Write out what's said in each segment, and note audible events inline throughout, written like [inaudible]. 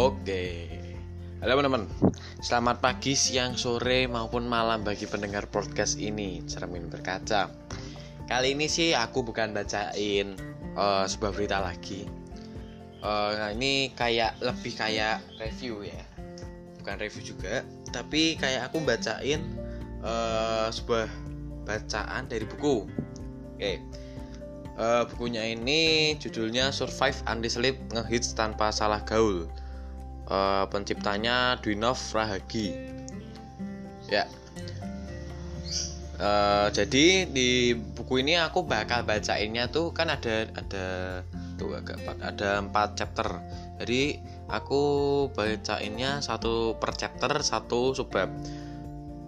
Oke. Halo teman-teman. Selamat pagi, siang, sore maupun malam bagi pendengar podcast ini Cermin Berkaca. Kali ini sih aku bukan bacain uh, sebuah berita lagi. Uh, ini kayak lebih kayak review ya. Bukan review juga, tapi kayak aku bacain uh, sebuah bacaan dari buku. Oke. Uh, bukunya ini judulnya Survive and Sleep Ngehits Tanpa Salah Gaul uh, penciptanya Dwinov Rahagi. Ya. Uh, jadi di buku ini aku bakal bacainnya tuh kan ada ada tuh agak ada empat chapter. Jadi aku bacainnya satu per chapter satu subbab.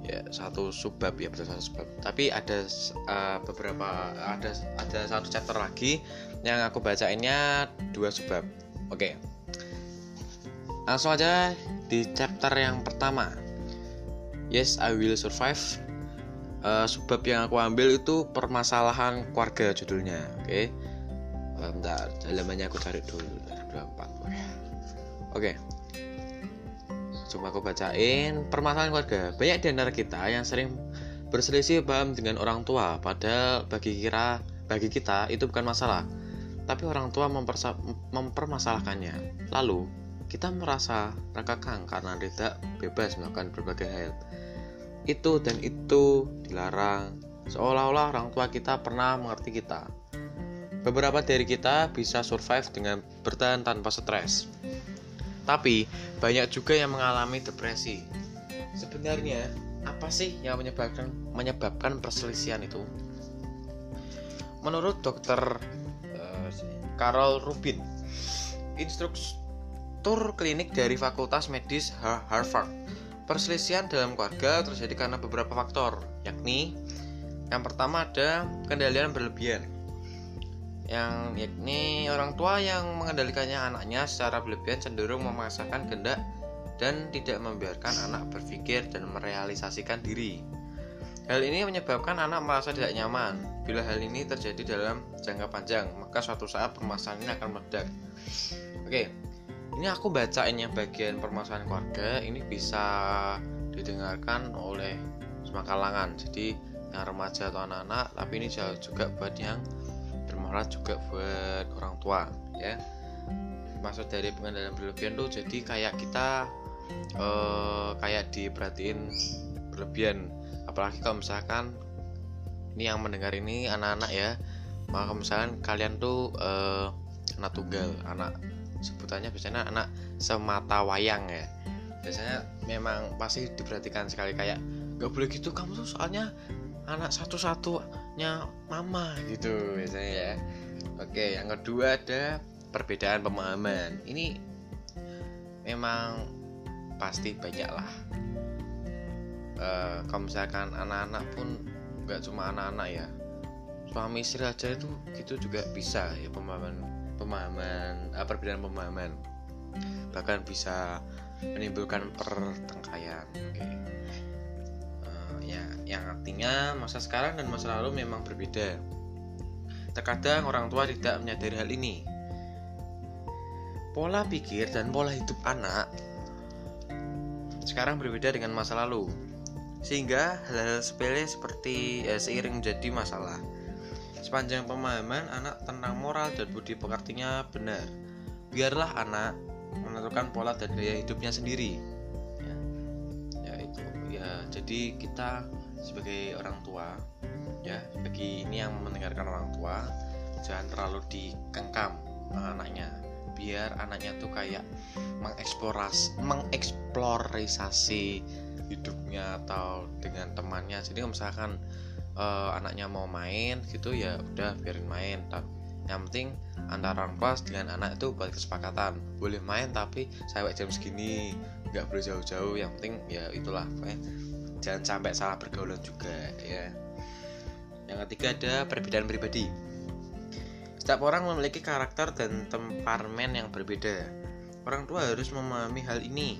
Ya satu subbab ya betul satu subbab. Tapi ada uh, beberapa ada ada satu chapter lagi yang aku bacainnya dua subbab. Oke. okay. Langsung aja di chapter yang pertama. Yes, I will survive. Uh, sebab yang aku ambil itu permasalahan keluarga judulnya. Oke. Okay? Uh, bentar, halamannya aku cari dulu. 24. Oke. Okay. Coba aku bacain permasalahan keluarga. Banyak di antara kita yang sering berselisih paham dengan orang tua, padahal bagi kira bagi kita itu bukan masalah. Tapi orang tua mempermasalahkannya. Lalu, kita merasa terkekang karena tidak bebas melakukan berbagai hal. Itu dan itu dilarang, seolah-olah orang tua kita pernah mengerti kita. Beberapa dari kita bisa survive dengan bertahan tanpa stres. Tapi banyak juga yang mengalami depresi. Sebenarnya apa sih yang menyebabkan menyebabkan perselisihan itu? Menurut dokter uh, Carol Rubin, instruksi tur klinik dari Fakultas Medis Harvard. Perselisihan dalam keluarga terjadi karena beberapa faktor, yakni yang pertama ada kendalian berlebihan. Yang yakni orang tua yang mengendalikannya anaknya secara berlebihan cenderung memaksakan kehendak dan tidak membiarkan anak berpikir dan merealisasikan diri. Hal ini menyebabkan anak merasa tidak nyaman. Bila hal ini terjadi dalam jangka panjang, maka suatu saat permasalahan ini akan meledak. Oke, ini aku bacain yang bagian permasalahan keluarga ini bisa didengarkan oleh semua kalangan. Jadi yang remaja atau anak-anak tapi ini juga buat yang bermanfaat juga buat orang tua ya. Maksud dari pengendalian berlebihan tuh jadi kayak kita eh, kayak diperhatiin berlebihan. Apalagi kalau misalkan ini yang mendengar ini anak-anak ya. Maka misalkan kalian tuh eh, anak tunggal anak sebutannya biasanya anak semata wayang ya. Biasanya memang pasti diperhatikan sekali kayak nggak boleh gitu kamu tuh soalnya anak satu-satunya mama gitu biasanya ya. Oke yang kedua ada perbedaan pemahaman. Ini memang pasti banyak lah e, kalau misalkan anak-anak pun nggak cuma anak-anak ya suami istri aja itu gitu juga bisa ya pemahaman pemahaman uh, perbedaan pemahaman bahkan bisa menimbulkan pertengkaran. Okay. uh, eh, ya yang artinya masa sekarang dan masa lalu memang berbeda. Terkadang orang tua tidak menyadari hal ini. Pola pikir dan pola hidup anak sekarang berbeda dengan masa lalu sehingga hal-hal sepele seperti eh, seiring menjadi masalah Sepanjang pemahaman, anak tentang moral dan budi pekertinya benar. Biarlah anak menentukan pola dan gaya hidupnya sendiri. Ya, ya itu. Ya, jadi kita sebagai orang tua, ya, bagi ini yang mendengarkan orang tua, jangan terlalu dikengkam anaknya biar anaknya tuh kayak mengeksplorasi mengeksplorasi hidupnya atau dengan temannya jadi misalkan uh, anaknya mau main gitu ya udah biarin main. Tapi yang penting antara orang kelas dengan anak itu buat kesepakatan. Boleh main tapi saya jam segini nggak boleh jauh-jauh. Yang penting ya itulah pokoknya. Jangan sampai salah pergaulan juga ya. Yang ketiga ada perbedaan pribadi. Setiap orang memiliki karakter dan temperamen yang berbeda. Orang tua harus memahami hal ini.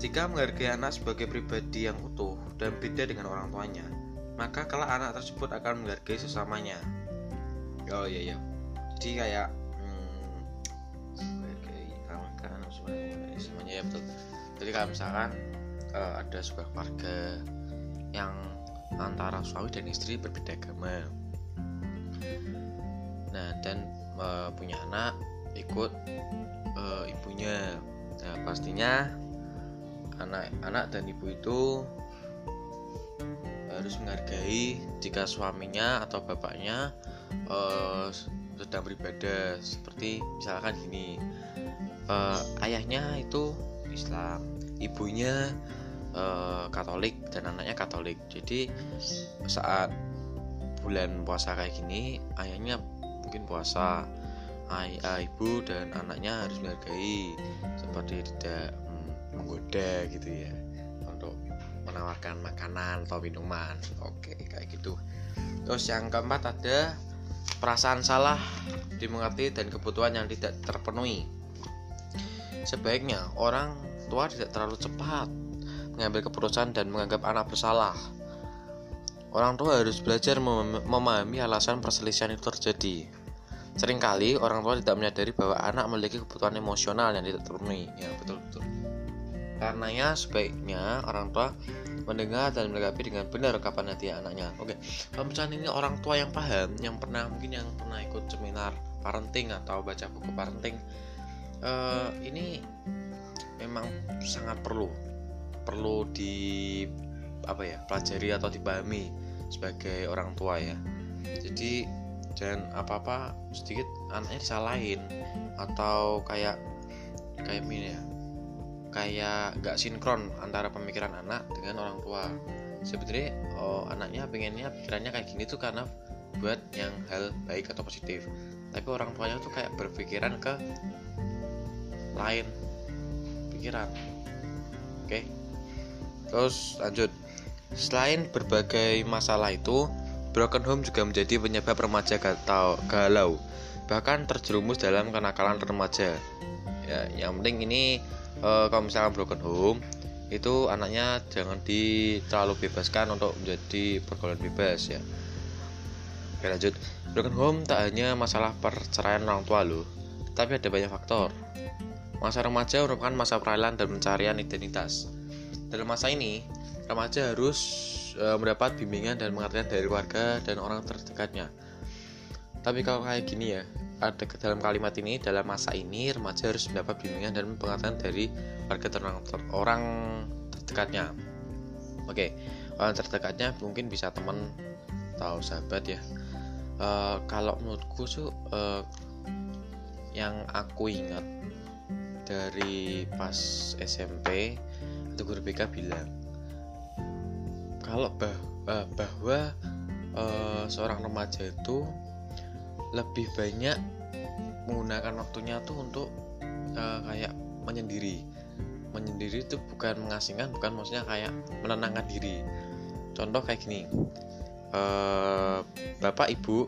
Jika menghargai anak sebagai pribadi yang utuh dan beda dengan orang tuanya maka kelak anak tersebut akan menghargai sesamanya. Oh iya iya. Jadi kayak hmm, menghargai kan semuanya semuanya ya betul. Jadi kalau misalkan uh, ada sebuah keluarga yang antara suami dan istri berbeda agama. Nah dan uh, punya anak ikut uh, ibunya. Nah pastinya anak-anak dan ibu itu harus menghargai jika suaminya atau bapaknya uh, sedang beribadah. Seperti misalkan gini uh, ayahnya itu Islam ibunya uh, Katolik dan anaknya Katolik. Jadi saat bulan puasa kayak gini ayahnya mungkin puasa ibu dan anaknya harus menghargai seperti tidak hmm, menggoda gitu ya menawarkan makanan atau minuman. Oke kayak gitu. Terus yang keempat ada perasaan salah dimengerti dan kebutuhan yang tidak terpenuhi. Sebaiknya orang tua tidak terlalu cepat mengambil keputusan dan menganggap anak bersalah. Orang tua harus belajar memahami alasan perselisihan itu terjadi. Seringkali orang tua tidak menyadari bahwa anak memiliki kebutuhan emosional yang tidak terpenuhi. Ya, betul betul. Karenanya sebaiknya orang tua mendengar dan melengkapi dengan benar kapan hati anaknya. Oke, misalnya ini orang tua yang paham, yang pernah mungkin yang pernah ikut seminar parenting atau baca buku parenting, uh, ini memang sangat perlu perlu di apa ya pelajari atau dipahami sebagai orang tua ya. Jadi dan apa apa sedikit anaknya disalahin atau kayak kayak ini ya kayak nggak sinkron antara pemikiran anak dengan orang tua. Sebetulnya oh, anaknya pengennya pikirannya kayak gini tuh karena buat yang hal baik atau positif. Tapi orang tuanya tuh kayak berpikiran ke lain pikiran. Oke. Terus lanjut. Selain berbagai masalah itu Broken home juga menjadi penyebab remaja galau, bahkan terjerumus dalam kenakalan remaja. Ya, yang penting ini e, kalau misalnya broken home itu anaknya jangan di terlalu bebaskan untuk menjadi pergaulan bebas ya. Oke lanjut. Broken home tak hanya masalah perceraian orang tua loh, tapi ada banyak faktor. Masa remaja merupakan masa peralihan dan pencarian identitas. Dalam masa ini, remaja harus e, mendapat bimbingan dan pengertian dari keluarga dan orang terdekatnya. Tapi kalau kayak gini ya, ada ke dalam kalimat ini dalam masa ini remaja harus mendapat bimbingan dan pengertian dari warga ter, orang terdekatnya. Oke, orang terdekatnya mungkin bisa teman atau sahabat ya. E, kalau menurutku tuh e, yang aku ingat dari pas SMP itu guru BK bilang kalau bah, bah, bahwa uh, seorang remaja itu lebih banyak menggunakan waktunya tuh untuk uh, kayak menyendiri. Menyendiri itu bukan mengasingkan bukan maksudnya kayak menenangkan diri. Contoh kayak gini uh, bapak ibu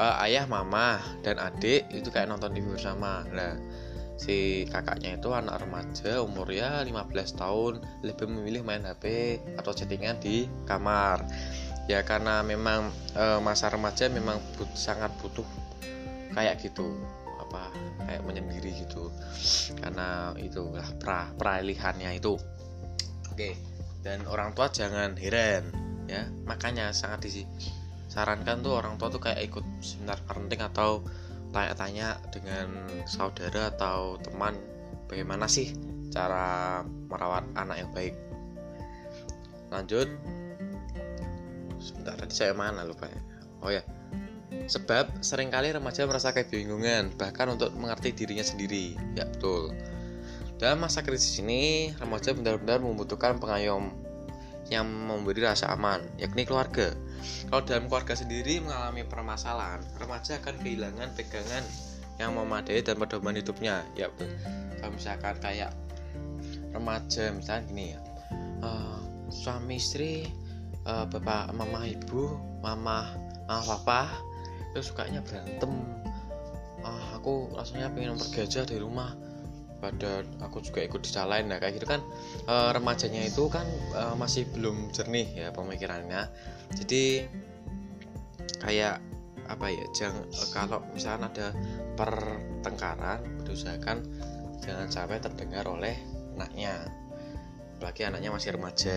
uh, ayah mama dan adik itu kayak nonton TV bersama. Lah si kakaknya itu anak remaja umurnya 15 tahun lebih memilih main HP atau chattingan di kamar ya karena memang e, masa remaja memang but, sangat butuh kayak gitu apa kayak menyendiri gitu. Karena itulah pra peralihannya itu. Oke dan orang tua jangan heran ya. Makanya sangat disarankan tuh orang tua tuh kayak ikut seminar parenting atau tanya-tanya dengan saudara atau teman bagaimana sih cara merawat anak yang baik. Lanjut sebentar tadi saya mana? Lupa ya. Oh ya. Sebab sering kali remaja merasa kebingungan bahkan untuk mengerti dirinya sendiri. Ya betul. Dalam masa krisis ini remaja benar-benar membutuhkan pengayom yang memberi rasa aman yakni keluarga. Kalau dalam keluarga sendiri mengalami permasalahan, remaja akan kehilangan pegangan yang memadai dan pedoman hidupnya. Ya betul. Kalau misalkan kayak remaja misalnya gini ya, uh, suami istri, uh, bapak, mama, ibu, mama, mama, papa itu sukanya berantem. Uh, aku rasanya pengen pergi aja dari rumah pada aku juga ikut disalahin nah kayak gitu kan e, remajanya itu kan e, masih belum jernih ya pemikirannya jadi kayak apa ya jangan kalau misalkan ada pertengkaran berusahakan jangan sampai terdengar oleh anaknya apalagi anaknya masih remaja.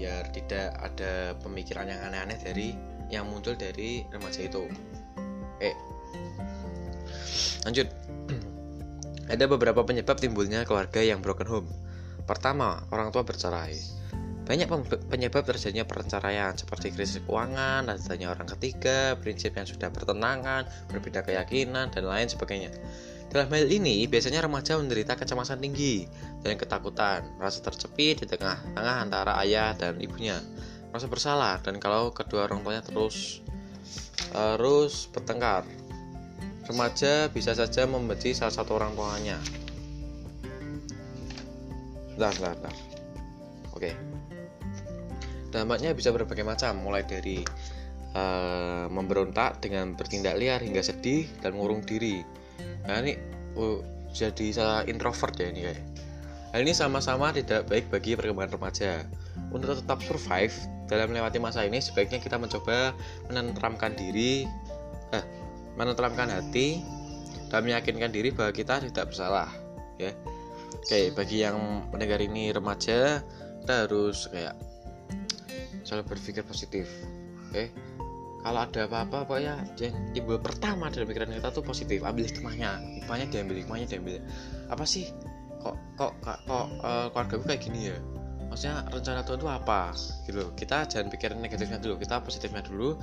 Biar tidak ada pemikiran yang aneh-aneh dari yang muncul dari remaja itu. Eh. Lanjut. [clears throat] Ada beberapa penyebab timbulnya keluarga yang broken home. Pertama orang tua bercerai. Banyak penyebab terjadinya perceraian seperti krisis keuangan, adanya orang ketiga, prinsip yang sudah bertentangan, berbeda keyakinan, dan lain sebagainya. Dalam hal ini, biasanya remaja menderita kecemasan tinggi dan ketakutan, merasa tercepit di tengah-tengah antara ayah dan ibunya, merasa bersalah, dan kalau kedua orang tuanya terus terus bertengkar, remaja bisa saja membenci salah satu orang tuanya. Bentar, bentar, bentar. Oke. Dampaknya bisa berbagai macam, mulai dari uh, memberontak dengan bertindak liar hingga sedih dan mengurung diri. Nah ini uh, jadi salah introvert ya ini kayak. Hal ini sama-sama tidak baik bagi perkembangan remaja. Untuk tetap survive dalam melewati masa ini, sebaiknya kita mencoba menenteramkan diri, eh, menenteramkan hati, dan meyakinkan diri bahwa kita tidak bersalah. Ya, Oke, bagi yang mendengar ini remaja, kita harus kayak selalu berpikir positif oke? Kalau ada apa-apa pokoknya timbul pertama dalam pikiran kita tuh positif ambil hikmahnya. Hikmahnya diambil hikmahnya diambil. Apa sih? Kok kok kok, kok uh, keluarga gue kayak gini ya? Maksudnya rencana Tuhan itu apa? Gitu. Kita jangan pikirin negatifnya dulu kita positifnya dulu.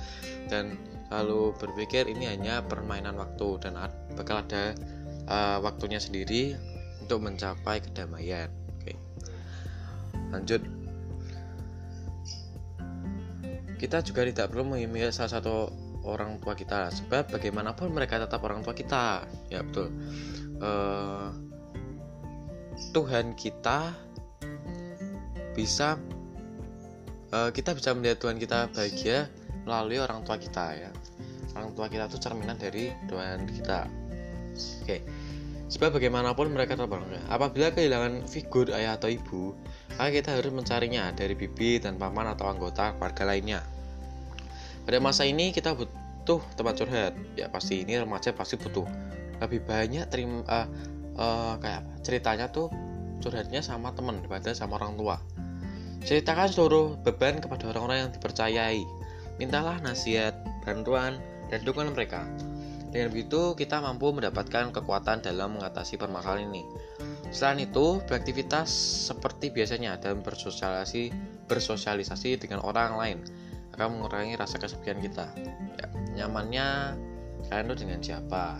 Dan lalu berpikir ini hanya permainan waktu dan bakal ada uh, waktunya sendiri untuk mencapai kedamaian. Oke. Lanjut kita juga tidak perlu menghina salah satu orang tua kita sebab bagaimanapun mereka tetap orang tua kita. Ya betul. Uh, Tuhan kita bisa uh, kita bisa melihat Tuhan kita bahagia melalui orang tua kita ya. Orang tua kita itu cerminan dari Tuhan kita. Oke. okay. Sebab bagaimanapun mereka orang apabila kehilangan figur ayah atau ibu maka kita harus mencarinya dari bibi dan paman atau anggota keluarga lainnya. Pada masa ini kita butuh tempat curhat. Ya pasti ini remaja pasti butuh. Lebih banyak terima uh, uh, kayak? Ceritanya tuh curhatnya sama teman daripada sama orang tua. Ceritakan seluruh beban kepada orang-orang yang dipercayai. Mintalah nasihat, bantuan, dan dukungan mereka. Dengan begitu, kita mampu mendapatkan kekuatan dalam mengatasi permasalahan ini. Selain itu, beraktivitas seperti biasanya dan bersosialisasi, bersosialisasi dengan orang lain akan mengurangi rasa kesepian kita. Ya, nyamannya kalian tuh dengan siapa?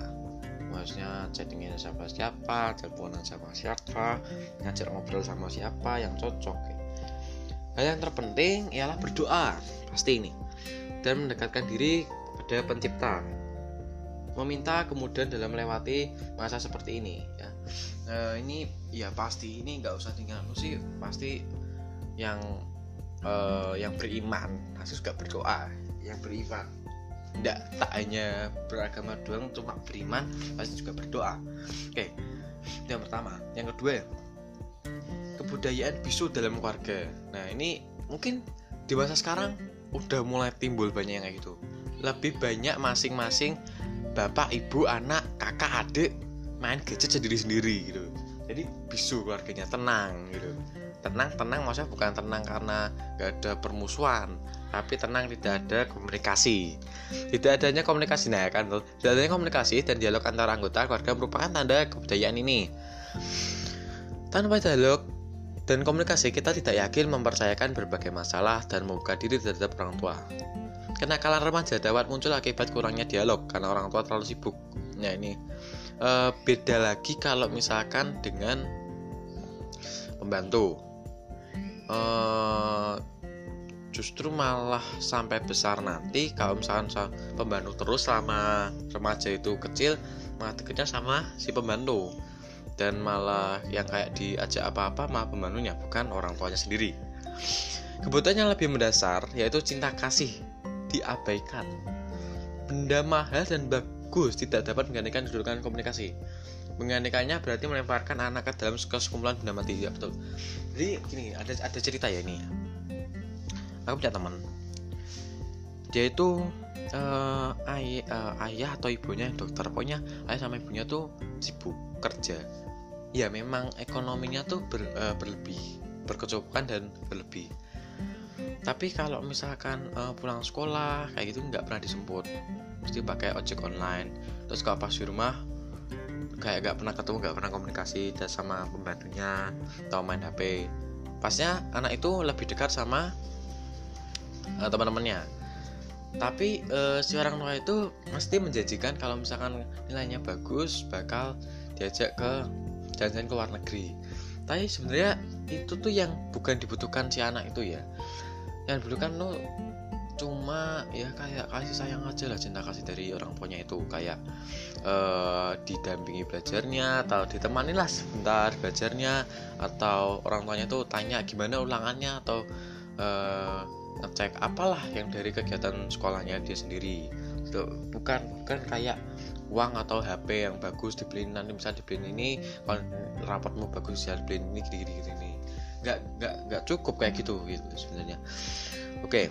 Maksudnya chattingnya sama siapa, teleponan sama siapa, ngajak ngobrol sama siapa yang cocok. Hal yang terpenting ialah berdoa, pasti ini, dan mendekatkan diri kepada pencipta meminta kemudian dalam melewati masa seperti ini ya. Uh, ini ya pasti ini nggak usah tinggal sih. Pasti yang uh, yang beriman. Pasti juga berdoa yang beriman. Tidak tak hanya beragama doang cuma beriman pasti juga berdoa. Oke itu yang pertama. Yang kedua kebudayaan bisu dalam keluarga. Nah ini mungkin di masa sekarang udah mulai timbul banyak yang kayak gitu. Lebih banyak masing-masing bapak ibu anak kakak adik main gadget sendiri-sendiri gitu. Jadi bisu keluarganya tenang gitu. Tenang tenang maksudnya bukan tenang karena gak ada permusuhan tapi tenang tidak ada komunikasi. Tidak adanya komunikasi. Nah kan tidak adanya komunikasi dan dialog antara anggota keluarga merupakan tanda kebudayaan ini. Tanpa dialog dan komunikasi kita tidak yakin mempercayakan berbagai masalah dan membuka diri terhadap orang tua Kenakalan remaja dapat muncul akibat kurangnya dialog karena orang tua terlalu sibuk. Nah ini e, beda lagi kalau misalkan dengan pembantu. E, justru malah sampai besar nanti kalau misalkan pembantu terus selama remaja itu kecil malah deketnya sama si pembantu dan malah yang kayak diajak apa-apa malah pembantunya bukan orang tuanya sendiri. Kebutuhan yang lebih mendasar yaitu cinta kasih diabaikan. Benda mahal dan bagus tidak dapat menggantikan kedudukan komunikasi. Menggantikannya berarti melemparkan anak ke dalam sekumpulan benda mati. Ya betul. Jadi gini, ada ada cerita ya ini. Aku punya teman. Dia itu uh, ay uh, ayah atau ibunya dokter pokoknya ayah sama ibunya tuh sibuk kerja ya memang ekonominya tuh ber, uh, berlebih berkecukupan dan berlebih tapi kalau misalkan uh, pulang sekolah kayak gitu nggak pernah disebut. Mesti pakai ojek online. Terus kalau pas di rumah kayak gak pernah ketemu gak pernah komunikasi sama pembantunya atau main HP pasnya anak itu lebih dekat sama uh, teman-temannya. Tapi uh, si orang tua itu mesti menjanjikan kalau misalkan nilainya bagus bakal diajak ke jalan-jalan ke luar negeri. Tapi sebenarnya itu tuh yang bukan dibutuhkan si anak itu ya yang dibutuhkan tuh cuma ya kayak kasih sayang aja lah cinta kasih dari orang tuanya itu. Kayak uh, didampingi belajarnya atau ditemani lah sebentar belajarnya atau orang tuanya itu tanya gimana ulangannya atau uh, ngecek apalah yang dari kegiatan sekolahnya dia sendiri. Itu bukan bukan kayak uang atau HP yang bagus dibeliin nanti bisa dibeliin ini kalau rapatmu bagus ya dibeliin ini gini gini gini nggak nggak nggak cukup kayak gitu gitu sebenarnya oke okay.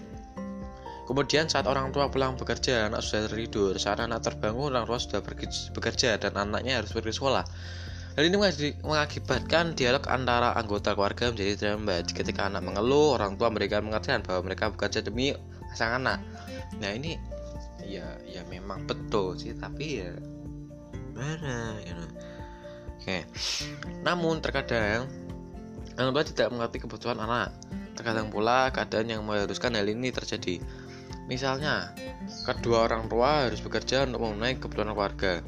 Kemudian saat orang tua pulang bekerja, anak sudah tertidur. Saat anak terbangun, orang tua sudah pergi bekerja dan anaknya harus pergi sekolah. Hal ini mengakibatkan dialog antara anggota keluarga menjadi terhambat. Ketika anak mengeluh, orang tua memberikan pengertian bahwa mereka bekerja demi sang anak. Nah ini ya ya memang betul sih, tapi ya mana ya. Oke. Namun terkadang orang tua tidak mengerti kebutuhan anak. Terkadang pula keadaan yang mengharuskan hal ini terjadi. Misalnya, kedua orang tua harus bekerja untuk memenuhi kebutuhan keluarga.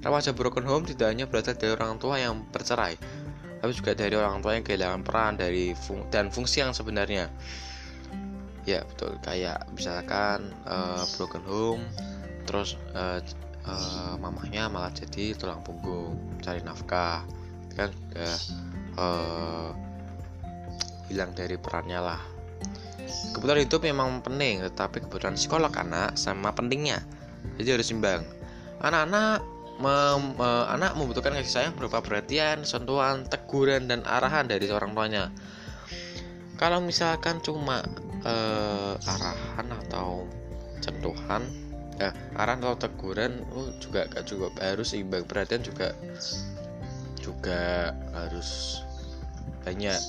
Remaja broken home tidak hanya berasal dari orang tua yang bercerai, tapi juga dari orang tua yang kehilangan peran dari fung dan fungsi yang sebenarnya. Ya betul, kayak misalkan uh, broken home, terus uh, uh, mamahnya malah jadi tulang punggung, cari nafkah, kan uh, uh, hilang dari perannya lah. Kebutuhan hidup memang penting tetapi kebutuhan psikolog anak sama pentingnya. Jadi harus imbang anak-anak mem, uh, anak membutuhkan kasih sayang berupa perhatian sentuhan teguran dan arahan dari seorang tuanya. Kalau misalkan cuma uh, arahan atau sentuhan ya arahan atau teguran uh, juga gak cukup. Harus imbang perhatian juga juga harus banyak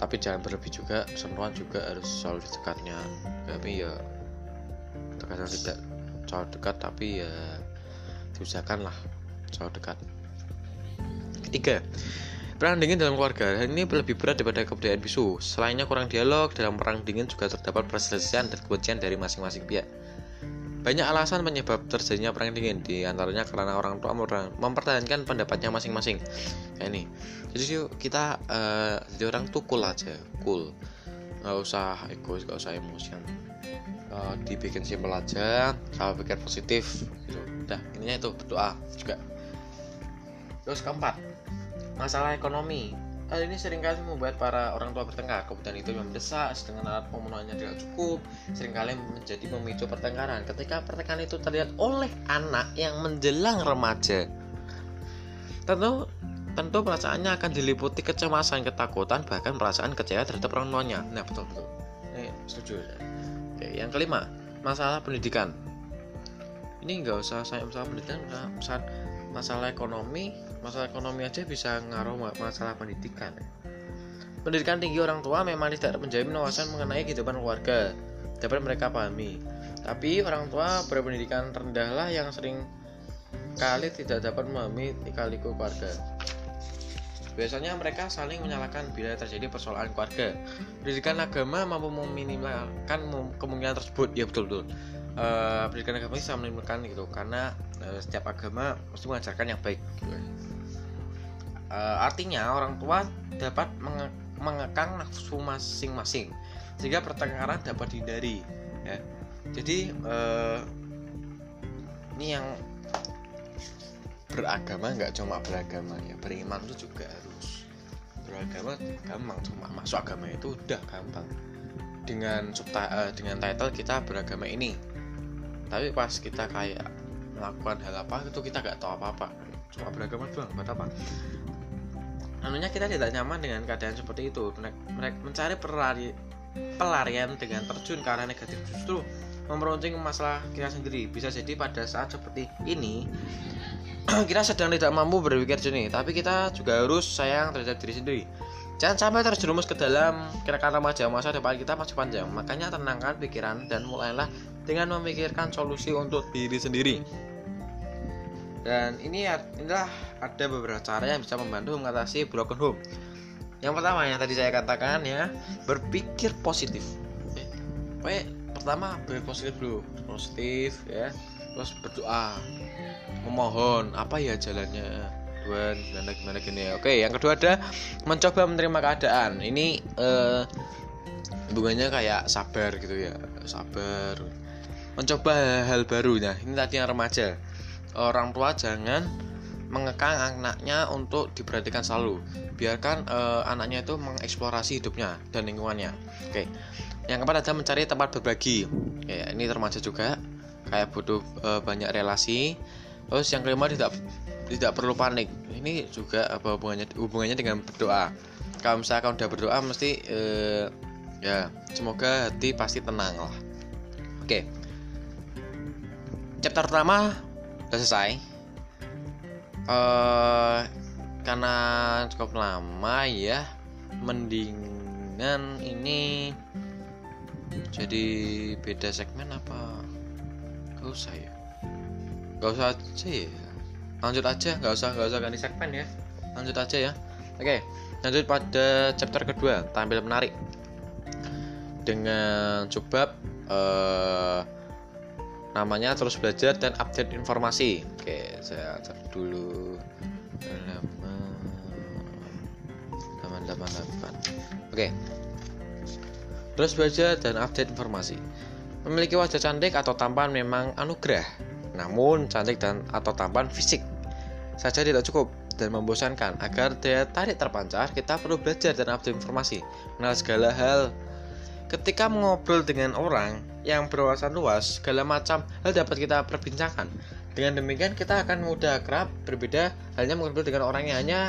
tapi jangan berlebih juga sentuhan juga harus selalu dekatnya. Tapi ya terkadang tidak selalu dekat tapi ya diusahakan lah selalu dekat. Ketiga perang dingin dalam keluarga. Ini lebih berat daripada kebudayaan bisu. Selainnya kurang dialog dalam perang dingin juga terdapat perselisihan dan kebencian dari masing-masing pihak banyak alasan penyebab terjadinya perang dingin, di antaranya karena orang tua mempertahankan pendapatnya masing-masing. Ya ini. Jadi kita uh, jadi orang tuh cool aja, cool. Gak usah egois, gak usah emosian. Uh, dibikin simpel aja, sama pikir positif gitu. Udah, ininya itu berdoa juga. Terus keempat, masalah ekonomi Hal ini sering kali membuat para orang tua bertengkar. Kebutuhan itu yang mendesak, sedangkan alat pemenuhannya tidak cukup. Seringkali menjadi memicu pertengkaran. Ketika pertengkaran itu terlihat oleh anak yang menjelang remaja, tentu tentu perasaannya akan diliputi kecemasan, ketakutan, bahkan perasaan kecewa terhadap orang tuanya. Nah, betul betul. Ini setuju. Oke, yang kelima, masalah pendidikan. Ini nggak usah saya masalah pendidikan, masalah ekonomi masalah ekonomi aja bisa ngaruh masalah pendidikan pendidikan tinggi orang tua memang tidak menjamin wawasan mengenai kehidupan keluarga dapat mereka pahami tapi orang tua berpendidikan rendah lah yang sering kali tidak dapat memahami ikaliku keluarga Biasanya mereka saling menyalahkan bila terjadi persoalan keluarga. Pendidikan agama mampu meminimalkan kemungkinan tersebut. Ya betul betul uh, pendidikan agama bisa menimbulkan gitu karena uh, setiap agama mesti mengajarkan yang baik gitu. uh, artinya orang tua dapat menge mengekang nafsu masing-masing sehingga pertengkaran dapat dihindari ya. Jadi uh, ini yang beragama nggak cuma beragama ya. Beriman itu juga harus beragama gampang. Cuma masuk agama itu udah gampang. Dengan subta, uh, dengan title kita beragama ini tapi pas kita kayak melakukan hal apa itu kita nggak tahu apa-apa. Cuma beragama doang buat apa? Anunya kita tidak nyaman dengan keadaan seperti itu. Mereka mencari pelari, pelarian dengan terjun ke arah negatif justru memperuncing masalah kita sendiri. Bisa jadi pada saat seperti ini [clears throat] kita sedang tidak mampu berpikir jernih. Tapi kita juga harus sayang terhadap diri sendiri jangan sampai terjerumus ke dalam kira-kira remaja masa depan kita masih panjang makanya tenangkan pikiran dan mulailah dengan memikirkan solusi untuk diri sendiri. Dan ini inilah ada beberapa cara yang bisa membantu mengatasi broken home. Yang pertama yang tadi saya katakan ya berpikir positif. Oke pertama berpikir positif dulu. Positif ya terus berdoa. Memohon apa ya jalannya Tuhan gimana gimana gini oke yang kedua ada mencoba menerima keadaan ini eh, hubungannya kayak sabar gitu ya sabar mencoba hal, -hal baru nah ini tadi yang remaja orang tua jangan mengekang anaknya untuk diperhatikan selalu. Biarkan uh, anaknya itu mengeksplorasi hidupnya dan lingkungannya. Oke. Yang keempat ada mencari tempat berbagi. Ya, ini termasuk juga kayak butuh uh, banyak relasi. Terus yang kelima tidak tidak perlu panik. Ini juga apa hubungannya hubungannya dengan berdoa. Kalau misalkan udah berdoa mesti uh, ya semoga hati pasti tenang lah. Oke. Chapter pertama udah selesai uh, karena cukup lama ya mendingan ini jadi beda segmen apa gak usah ya gak usah aja ya lanjut aja gak usah gak usah ganti segmen ya. Lanjut aja ya. Oke lanjut pada chapter kedua tampil menarik. Dengan coba uh, namanya terus belajar dan update informasi. Oke saya cek dulu. Halaman 88 oke. Terus belajar dan update informasi. Memiliki wajah cantik atau tampan memang anugerah. Namun cantik dan atau tampan fisik saja tidak cukup dan membosankan agar daya tarik terpancar kita perlu belajar dan update informasi mengenal segala hal ketika mengobrol dengan orang yang berwawasan luas, segala macam hal dapat kita perbincangkan. Dengan demikian kita akan mudah akrab, berbeda halnya mengobrol dengan orang yang hanya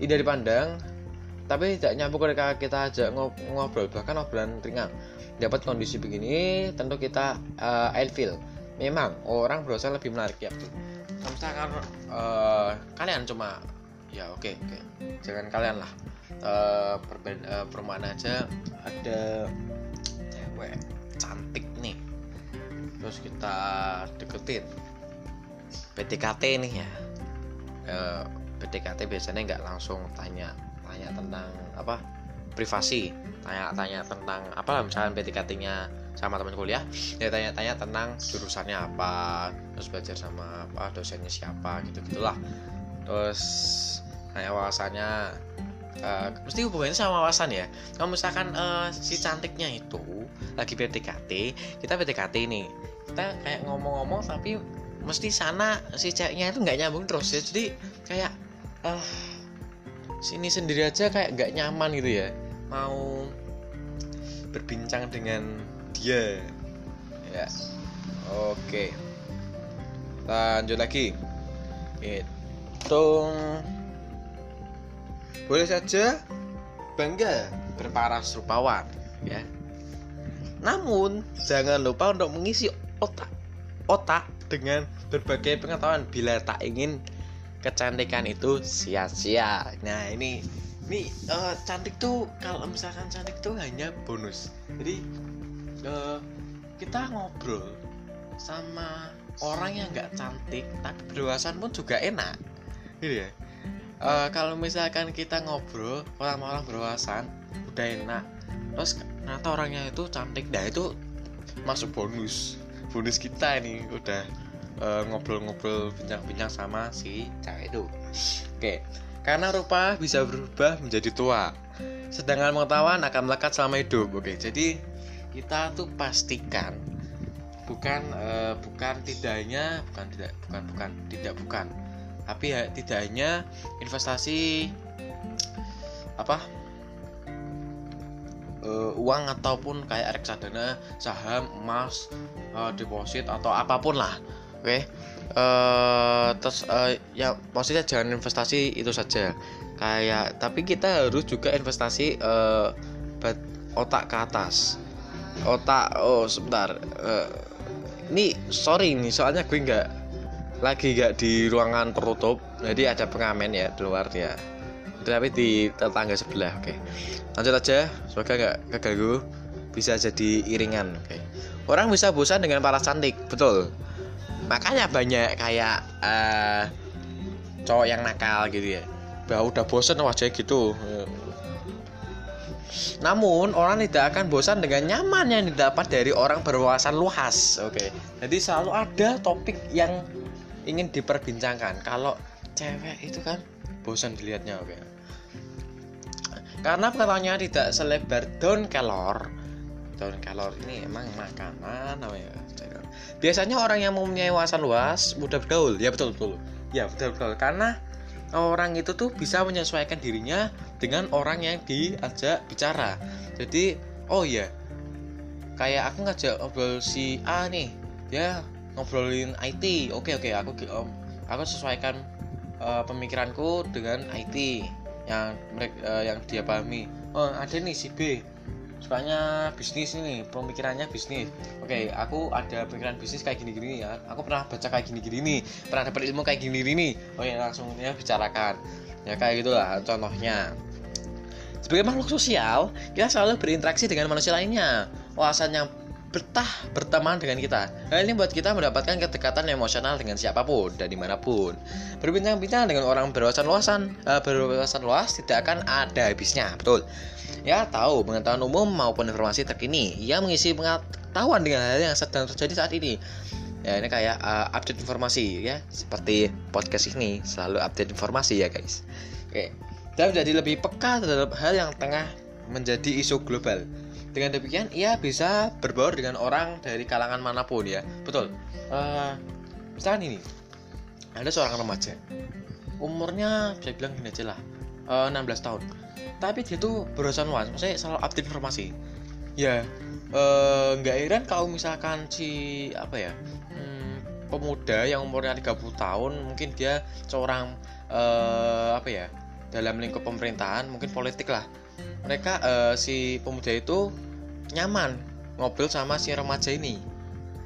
indah dipandang, tapi tidak nyambung ketika kita ajak ngobrol, bahkan obrolan ringan. Dapat kondisi begini, tentu kita uh, feel. Memang orang berusaha lebih menarik ya. Kalau misalkan uh, kalian cuma ya oke okay, okay. jangan kalian lah. Uh, uh, perumahan aja ada cewek cantik nih. Terus kita deketin. PDKT nih ya. PDKT biasanya nggak langsung tanya tanya tentang apa? Privasi. Tanya-tanya tentang apa misalnya PDKT-nya sama teman kuliah ya tanya-tanya tentang jurusannya apa terus belajar sama apa dosennya siapa gitu gitulah terus tanya wawasannya uh, mesti hubungannya sama wawasan ya. Kalau misalkan uh, si cantiknya itu lagi PDKT kita PDKT nih kita kayak ngomong-ngomong tapi mesti sana si ceweknya itu nggak nyambung terus ya. Jadi kayak uh, sini sendiri aja kayak nggak nyaman gitu ya. Mau berbincang dengan dia. Ya oke. Lanjut lagi. Hitung boleh saja bangga berparas rupawan ya. Namun jangan lupa untuk mengisi otak otak dengan berbagai pengetahuan. Bila tak ingin kecantikan itu sia-sia. Nah ini ini uh, cantik tuh kalau misalkan cantik tuh hanya bonus. Jadi uh, kita ngobrol sama orang yang nggak cantik tapi berwawasan pun juga enak. Gitu ya. Uh, kalau misalkan kita ngobrol orang-orang berwawasan udah enak. Terus ternyata orangnya itu cantik. Dah itu masuk bonus. Bonus kita ini udah uh, ngobrol-ngobrol bincang-bincang sama si cewek itu. Oke. Karena rupa bisa berubah menjadi tua sedangkan pengetahuan akan melekat selama hidup. Oke jadi kita tuh pastikan bukan uh, bukan tidaknya bukan tidak bukan bukan tidak bukan. Tapi ya tidak hanya investasi apa uh, uang ataupun kayak reksadana saham emas uh, deposit atau apa pun lah oke? Okay? terus uh, ya maksudnya jangan investasi itu saja. Kayak tapi kita harus juga investasi uh, otak ke atas otak oh sebentar uh, ini sorry nih soalnya gue nggak lagi nggak di ruangan tertutup jadi ada pengamen ya di luar ya tapi di tetangga sebelah oke. Lanjut aja semoga nggak keganggu bisa jadi iringan oke. Orang bisa bosan dengan para cantik betul. Makanya banyak kayak uh, cowok yang nakal gitu ya. Bah udah bosan wajah gitu namun orang tidak akan bosan dengan nyaman yang didapat dari orang berwawasan luas oke. Jadi selalu ada topik yang ingin diperbincangkan. Kalau cewek itu kan bosan dilihatnya oke. Karena pengetahuannya tidak selebar daun kelor. Daun kelor ini emang makanan namanya biasanya orang yang mempunyai wawasan luas mudah bergaul. Ya betul betul. Ya betul betul. Karena orang itu tuh bisa menyesuaikan dirinya dengan orang yang diajak bicara. Jadi oh ya kayak aku ngajak ngobrol si A nih ya ngobrolin IT oke oke aku aku sesuaikan uh, pemikiranku dengan IT yang mereka uh, yang dia pahami. Oh ada nih si B sukanya bisnis ini pemikirannya bisnis. Oke aku ada pemikiran bisnis kayak gini gini ya. Aku pernah baca kayak gini gini nih. Pernah dapat ilmu kayak gini gini oh ya langsung ya bicarakan. Ya kayak gitulah contohnya. Sebagai makhluk sosial kita selalu berinteraksi dengan manusia lainnya. Wawasan yang betah berteman dengan kita. Hal ini buat kita mendapatkan kedekatan emosional dengan siapa pun dan di mana pun. Berbincang-bincang dengan orang berwawasan luasan, uh, berwawasan luas tidak akan ada habisnya, betul. Ya tahu pengetahuan umum maupun informasi terkini yang mengisi pengetahuan dengan hal yang sedang terjadi saat ini. Ya ini kayak uh, update informasi ya, seperti podcast ini selalu update informasi ya guys. Oke, dan menjadi lebih peka terhadap hal yang tengah menjadi isu global. Dengan demikian ia bisa berbaur dengan orang dari kalangan mana pun ya. Betul. Uh, misalkan ini. Ada seorang remaja. Umurnya bisa bilang gini aja lah uh, eh, 16 tahun. Tapi dia tuh berusaha luas maksudnya selalu update informasi. Ya eh, nggak uh, heran kalau misalkan si apa ya hmm, pemuda yang umurnya 30 tahun mungkin dia seorang uh, apa ya dalam lingkup pemerintahan mungkin politik lah. Mereka uh, si pemuda itu nyaman ngobrol sama si remaja ini.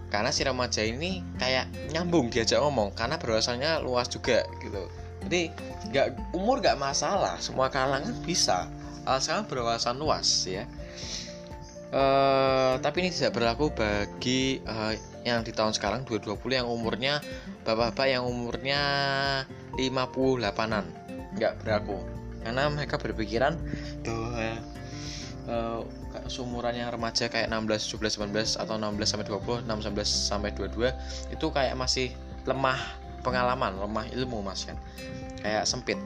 Karena si remaja ini kayak nyambung diajak ngomong karena berwawasannya luas juga gitu jadi nggak umur nggak masalah semua kalangan bisa. Asalkan berwawasan luas ya. Uh, tapi ini tidak berlaku bagi uh, yang di tahun sekarang 2020 yang umurnya bapak-bapak yang umurnya 58an nggak berlaku. Karena mereka berpikiran bahwa uh, seumuran yang remaja kayak 16, 17, 18 atau 16 sampai 20, 6 11 sampai 22 itu kayak masih lemah pengalaman, lemah ilmu Mas kan. Kayak sempit.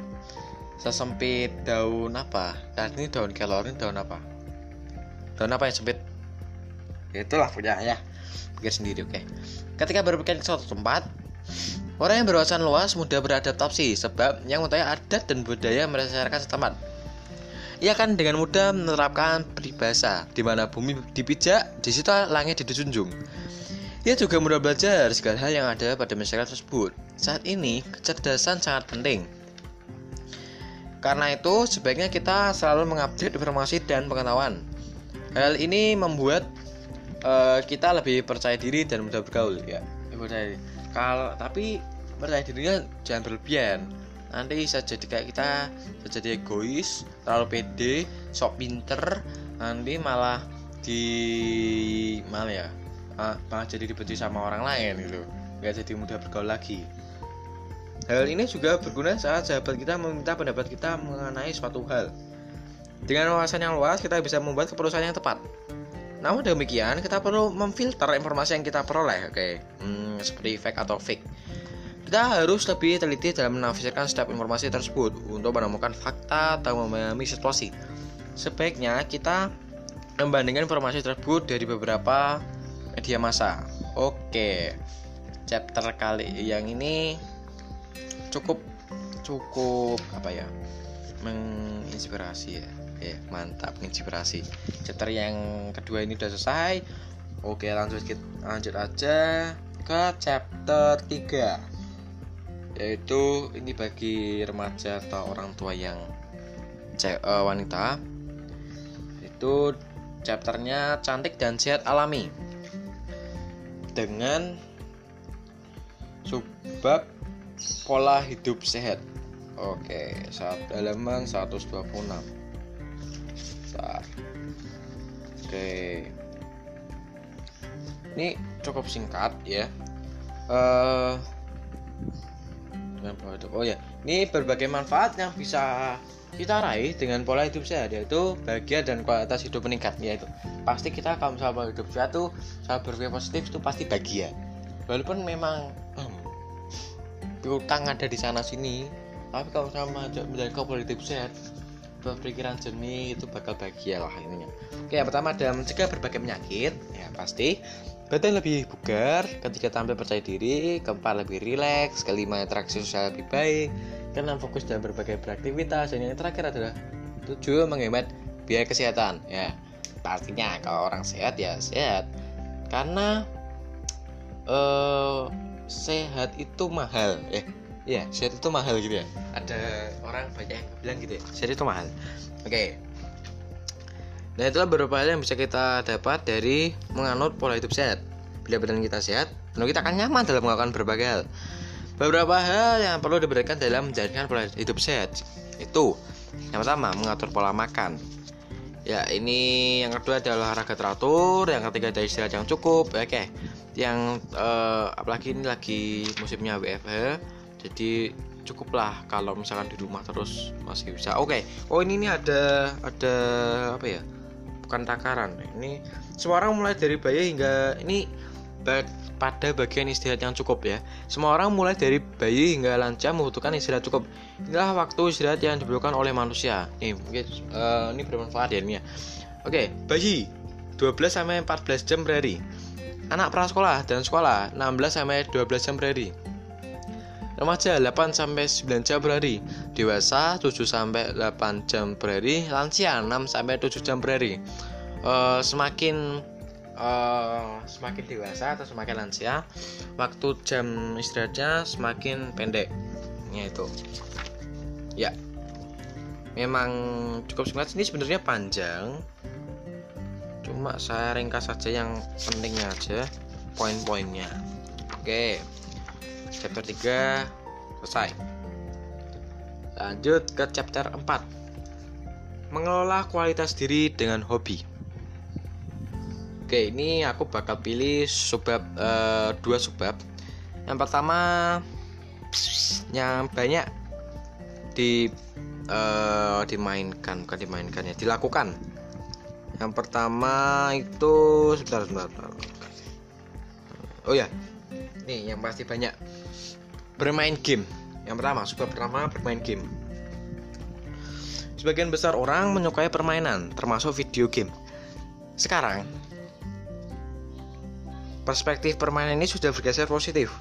Sesempit daun apa? Dan ini daun kelor ini daun apa? Daun apa yang sempit? Itulah punya ya. Pikir sendiri oke. Okay. Ketika berpikir ke suatu tempat, Orang yang berwawasan luas mudah beradaptasi sebab yang mengetahui adat dan budaya masyarakat setempat. Ia akan dengan mudah menerapkan peribahasa di mana bumi dipijak, di situ langit dijunjung. Ia juga mudah belajar segala hal yang ada pada masyarakat tersebut. Saat ini, kecerdasan sangat penting. Karena itu, sebaiknya kita selalu mengupdate informasi dan pengetahuan. Hal ini membuat uh, kita lebih percaya diri dan mudah bergaul ya. Percaya Kalau tapi percaya dirinya jangan berlebihan nanti bisa jadi kayak kita bisa jadi egois terlalu pede sok pinter nanti malah di malah ya ah, malah jadi dibenci sama orang lain gitu. Nggak jadi mudah bergaul lagi. Hal ini juga berguna saat sahabat kita meminta pendapat kita mengenai suatu hal. Dengan wawasan yang luas kita bisa membuat keputusan yang tepat. Namun demikian kita perlu memfilter informasi yang kita peroleh oke? Hmm, seperti fake atau fake. Kita harus lebih teliti dalam menafsirkan setiap informasi tersebut untuk menemukan fakta atau memahami situasi. Sebaiknya kita membandingkan informasi tersebut dari beberapa media massa. Oke, chapter kali yang ini cukup cukup apa ya menginspirasi ya. Ya mantap menginspirasi. Chapter yang kedua ini sudah selesai. Oke lanjut lanjut aja ke chapter 3 yaitu ini bagi remaja atau orang tua yang uh, wanita. Itu chapternya cantik dan sehat alami dengan subbab pola hidup sehat. Oke, saat halaman 126. Saat. Oke. Ini cukup singkat ya. Uh, oh ya, ini berbagai manfaat yang bisa kita raih dengan pola hidup sehat yaitu bahagia dan kualitas hidup meningkat yaitu pasti kita kalau misalnya pola hidup sehat tuh saya berpikir positif itu pasti bahagia. Walaupun memang hmm, piutang ada di sana sini tapi kalau sama menjaga pola hidup sehat berpikiran jernih itu bakal bahagia lah ininya oke yang pertama ada mencegah berbagai penyakit ya pasti. Badan lebih bugar ketika tampil percaya diri keempat lebih rileks kelima interaksi sosial lebih baik karena fokus dalam berbagai beraktivitas dan yang terakhir adalah tujuh menghemat biaya kesehatan ya pastinya kalau orang sehat ya sehat karena uh, sehat itu mahal eh ya sehat itu mahal gitu ya ada orang banyak yang bilang gitu ya sehat itu mahal oke okay. Nah itulah beberapa hal yang bisa kita dapat dari menganut pola hidup sehat. Bila badan kita sehat, tentu kita akan nyaman dalam melakukan berbagai hal. Beberapa hal yang perlu diberikan dalam menjalankan pola hidup sehat itu yang pertama mengatur pola makan. Ya ini yang kedua adalah olahraga teratur, yang ketiga ada istirahat yang cukup. Oke, yang uh, apalagi ini lagi musimnya WFH, jadi cukuplah kalau misalkan di rumah terus masih bisa. Oke, oh ini ini ada ada apa ya? Bukan takaran. Ini semua orang mulai dari bayi hingga ini pada bagian istirahat yang cukup ya. Semua orang mulai dari bayi hingga lansia membutuhkan istirahat cukup. Inilah waktu istirahat yang dibutuhkan oleh manusia. Nih, mungkin uh, ini bermanfaat ya ini ya. Oke, bayi 12 sampai 14 jam per hari. Anak prasekolah dan sekolah 16 sampai 12 jam per hari. Remaja 8 sampai 9 jam per hari. Dewasa 7 sampai 8 jam per hari. Lansia 6 sampai 7 jam per hari. Uh, semakin uh, semakin dewasa atau semakin lansia waktu jam istirahatnya semakin pendek. Ya itu. Ya. Memang cukup singkat. Ini sebenarnya panjang. Cuma saya ringkas saja yang pentingnya aja poin-poinnya. Oke. Chapter 3 selesai. Lanjut ke chapter 4 mengelola kualitas diri dengan hobi Oke, ini aku bakal pilih subbab uh, dua subbab. Yang pertama yang banyak di uh, dimainkan, bukan dimainkan ya, dilakukan. Yang pertama itu sebentar, sebentar, sebentar. Oh ya, nih yang pasti banyak bermain game. Yang pertama, subbab pertama bermain game. Sebagian besar orang menyukai permainan, termasuk video game. Sekarang, perspektif permainan ini sudah bergeser positif.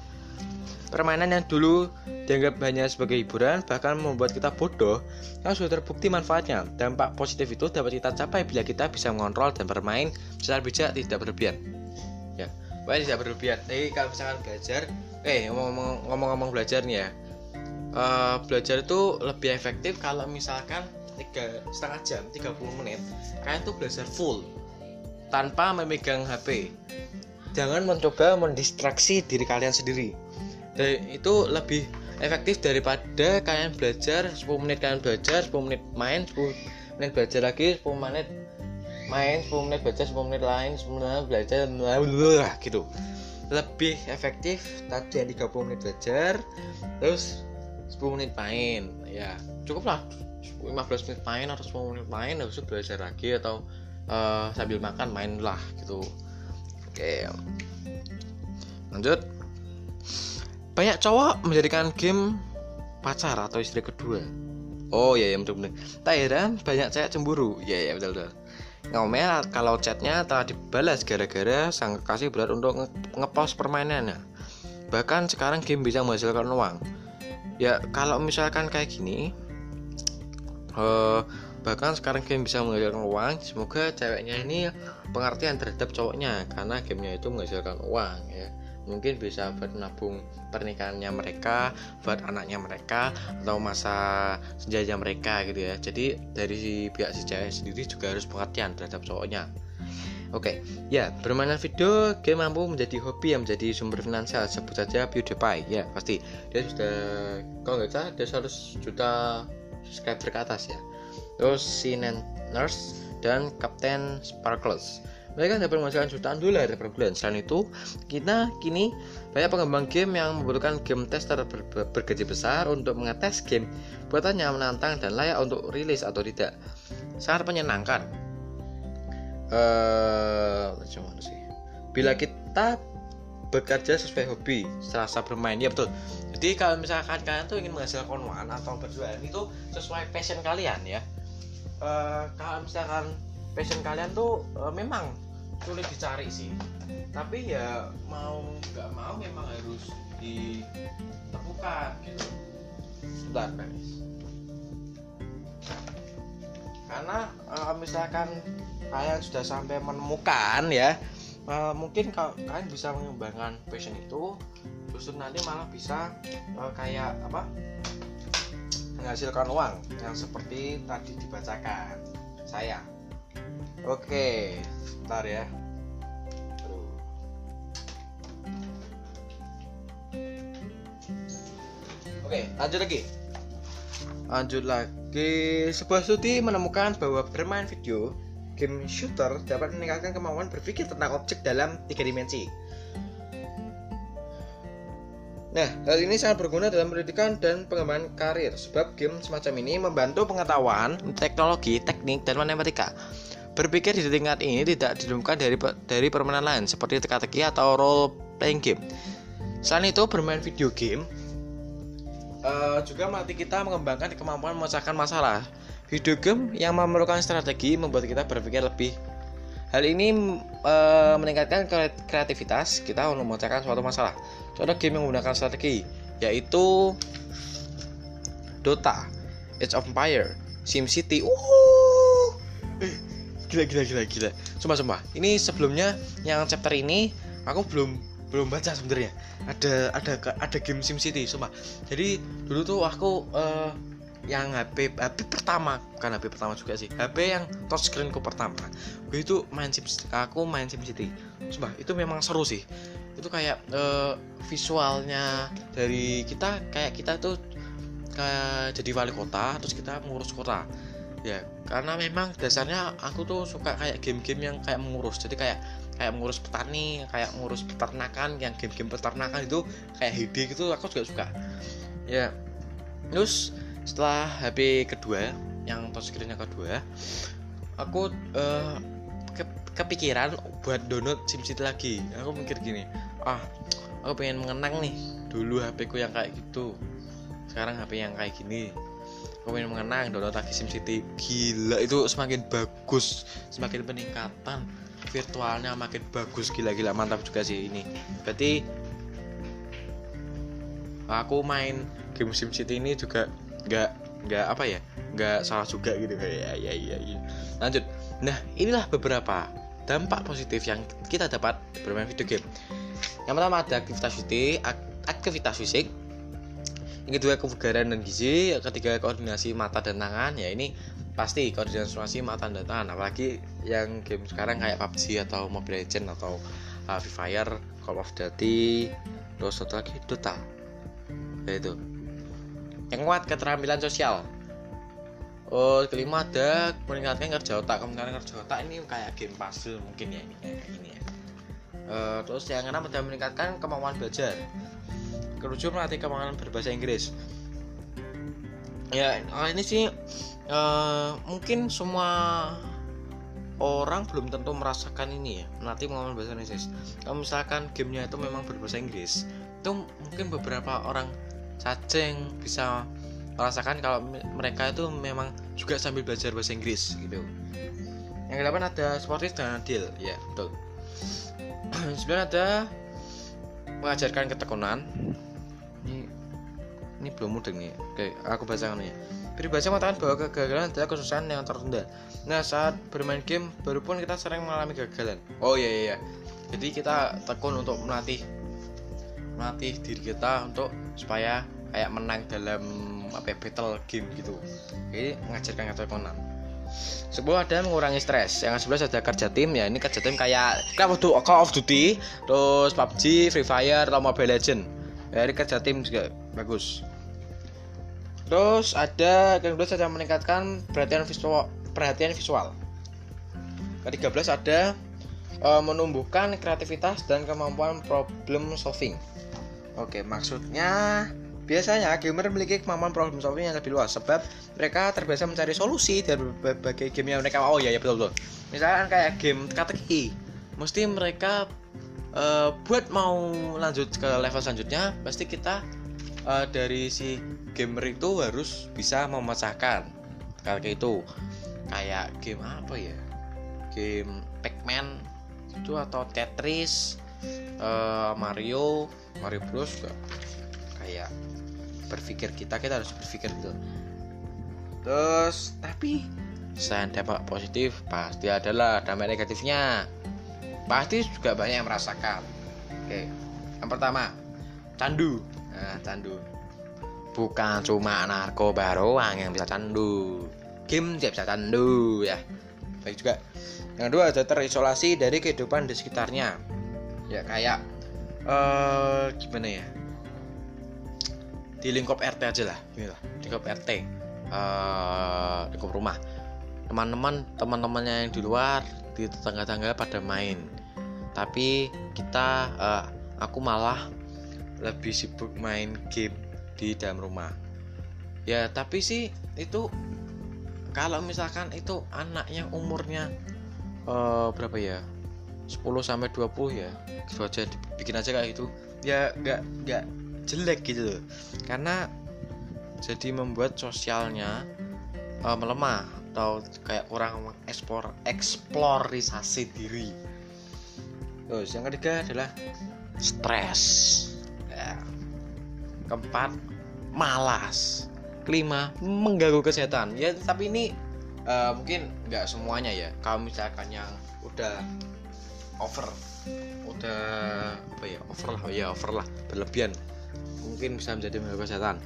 Permainan yang dulu dianggap hanya sebagai hiburan bahkan membuat kita bodoh, yang sudah terbukti manfaatnya. Dampak positif itu dapat kita capai bila kita bisa mengontrol dan bermain secara bijak tidak berlebihan. Ya, baik tidak berlebihan. Jadi kalau misalkan belajar, eh ngomong-ngomong belajar nih ya, uh, belajar itu lebih efektif kalau misalkan tiga setengah jam 30 menit kalian tuh belajar full tanpa memegang HP jangan mencoba mendistraksi diri kalian sendiri. Dan itu lebih efektif daripada kalian belajar 10 menit kalian belajar 10 menit main 10 menit belajar lagi 10 menit main 10 menit belajar 10 menit lain 10 menit belajar gitu. Lebih efektif tadi yang 30 menit belajar terus 10 menit main ya. Cukup lah. 15 menit main atau 10 menit main habis belajar lagi atau uh, sambil makan main lah gitu Oke. Lanjut. Banyak cowok menjadikan game pacar atau istri kedua. Oh iya, iya betul. Tak heran banyak cewek cemburu. Iya iya betul betul. Ngomel kalau chatnya telah dibalas gara-gara sang kekasih berat untuk nge ngepost permainannya. Bahkan sekarang game bisa menghasilkan uang. Ya kalau misalkan kayak gini, uh, bahkan sekarang game bisa menghasilkan uang semoga ceweknya ini pengertian terhadap cowoknya karena gamenya itu menghasilkan uang ya. Mungkin bisa buat nabung pernikahannya mereka buat anaknya mereka atau masa senjata mereka gitu ya. Jadi dari si pihak si cewek sendiri juga harus pengertian terhadap cowoknya. Oke, ya bermain video game mampu menjadi hobi yang menjadi sumber finansial sebut saja PewDiePie ya pasti. Dia sudah kalau nggak salah dia 100 juta subscriber ke atas ya si Nurse dan Captain Sparkles. Mereka dapat menghasilkan jutaan dolar per bulan. Selain itu kita kini banyak pengembang game yang membutuhkan game tester ber bergaji besar untuk mengetes game. Buatannya menantang dan layak untuk rilis atau tidak. Sangat menyenangkan. Uh, sih? Bila kita bekerja sesuai hobi serasa bermain ya betul. Jadi kalau misalkan kalian tuh ingin menghasilkan uang atau berjualan itu sesuai passion kalian ya uh, kalau misalkan passion kalian tuh uh, memang sulit dicari sih. Tapi ya mau nggak mau memang harus ditemukan gitu. Sebentar guys karena uh, misalkan kalian sudah sampai menemukan ya uh, mungkin kalau kalian bisa mengembangkan passion itu justru nanti malah bisa uh, kayak apa menghasilkan uang yang seperti tadi dibacakan. Saya oke sebentar ya. Oke lanjut lagi. Lanjut lagi. Sebuah studi menemukan bahwa bermain video game shooter dapat meningkatkan kemampuan berpikir tentang objek dalam tiga dimensi. Nah, hal ini sangat berguna dalam pendidikan dan pengembangan karir sebab game semacam ini membantu pengetahuan, teknologi, teknik, dan matematika. Berpikir di tingkat ini tidak didumkan dari dari permainan lain seperti teka-teki atau role playing game. Selain itu, bermain video game uh, juga melatih kita mengembangkan kemampuan memecahkan masalah Video game yang memerlukan strategi membuat kita berpikir lebih. Hal ini e, meningkatkan kreativitas kita untuk memecahkan suatu masalah. Contoh game yang menggunakan strategi yaitu Dota, Age of Empire, SimCity. Uh, gila gila gila gila. Sumpah sumpah. Ini sebelumnya yang chapter ini aku belum belum baca sebenarnya. Ada ada ada game SimCity, sumpah. Jadi dulu tuh aku uh, yang HP HP pertama bukan HP pertama juga sih HP yang touchscreenku pertama gue itu main sim aku main sim city coba itu memang seru sih itu kayak uh, visualnya dari kita kayak kita tuh kayak jadi wali kota terus kita mengurus kota. Ya karena memang dasarnya aku tuh suka kayak game-game yang kayak mengurus. Jadi kayak kayak mengurus petani kayak mengurus peternakan yang game-game peternakan itu kayak HD gitu aku juga suka. Ya terus setelah HP kedua yang touchscreen kedua aku uh, kepikiran buat download SimCity lagi. Aku mikir gini ah aku pengen mengenang nih dulu HP ku yang kayak gitu. Sekarang HP yang kayak gini. Aku pengen mengenang download lagi SimCity. Gila itu semakin bagus semakin peningkatan. Virtualnya makin bagus. Gila-gila mantap juga sih ini. Berarti aku main game SimCity ini juga nggak nggak apa ya nggak salah juga gitu. Ya ya ya ya. Lanjut. Nah inilah beberapa dampak positif yang kita dapat bermain video game. Yang pertama ada aktivitas fisik aktivitas fisik. Yang kedua kebugaran dan gizi. Yang ketiga koordinasi mata dan tangan. Ya ini pasti koordinasi mata dan tangan. Apalagi yang game sekarang kayak PUBG atau Mobile Legends atau uh, Free Fire Call of Duty terus satu lagi Dota. Ya itu. Yang kuat keterampilan sosial oh kelima ada meningkatkan kerja otak. Kemungkinan kerja otak ini kayak game puzzle mungkin ya ini kayak ya. Uh, terus yang keenam ada meningkatkan kemampuan belajar. Kerujuk melatih kemampuan berbahasa Inggris. Ya oh ini sih uh, mungkin semua orang belum tentu merasakan ini ya melatih kemampuan bahasa Inggris. Kalau misalkan gamenya itu memang berbahasa Inggris itu mungkin beberapa orang cacing bisa merasakan kalau mereka itu memang juga sambil belajar bahasa Inggris gitu yang kedelapan ada sportif dan adil ya betul [clears throat] sembilan ada mengajarkan ketekunan ini ini belum mudah nih oke aku bacakan ya Peribahasa mengatakan bahwa kegagalan adalah kesusahan yang tertunda. Nah, saat bermain game, baru pun kita sering mengalami kegagalan. Oh iya iya. iya. Jadi kita tekun untuk melatih melatih diri kita untuk supaya kayak menang dalam apa ya, battle game gitu jadi mengajarkan kata Conan Sepuluh ada mengurangi stres. Yang sebelas ada kerja tim ya. Ini kerja tim kayak Call of Call of Duty, terus PUBG, Free Fire, atau Mobile Legend. Ya, ini kerja tim juga bagus. Terus ada yang kedua saja meningkatkan perhatian visual, perhatian visual. Ke-13 ada e, menumbuhkan kreativitas dan kemampuan problem solving. Oke, maksudnya biasanya gamer memiliki kemampuan problem solving yang lebih luas sebab mereka terbiasa mencari solusi dari berbagai game yang mereka oh ya ya betul betul. Misalkan kayak game teka-teki, mesti mereka e, buat mau lanjut ke level selanjutnya pasti kita uh, dari si gamer itu harus bisa memecahkan kayak itu kayak game apa ya? Game Pac-Man itu atau Tetris uh, Mario Mario Bros juga. Kayak berpikir kita kita harus berpikir gitu. Terus tapi selain dampak positif pasti adalah dampak negatifnya. Pasti juga banyak yang merasakan. Oke yang pertama candu. Nah candu. Bukan cuma narkoba doang yang bisa candu. Game juga bisa candu ya. Baik juga. Yang kedua ada terisolasi dari kehidupan di sekitarnya. Ya kayak uh, gimana ya di lingkup RT aja lah lah. Lingkup RT uh, eh, lingkup rumah. Teman-teman teman-temannya yang di luar di tetangga-tetangga pada main. Tapi kita uh, aku malah lebih sibuk main game di dalam rumah. Ya tapi sih itu kalau misalkan itu anak yang umurnya uh, berapa ya? 10 sampai 20 ya. Gitu aja bikin aja kayak gitu. Ya nggak nggak jelek gitu. Loh karena jadi membuat sosialnya uh, melemah atau kayak kurang ekspor eksplorisasi diri. Terus yang ketiga adalah stres. Keempat malas. Kelima mengganggu kesehatan. Ya tapi ini uh, mungkin nggak semuanya ya. Kalau misalkan yang udah over udah apa ya over lah ya over lah berlebihan mungkin bisa menjadi mengganggu kesehatan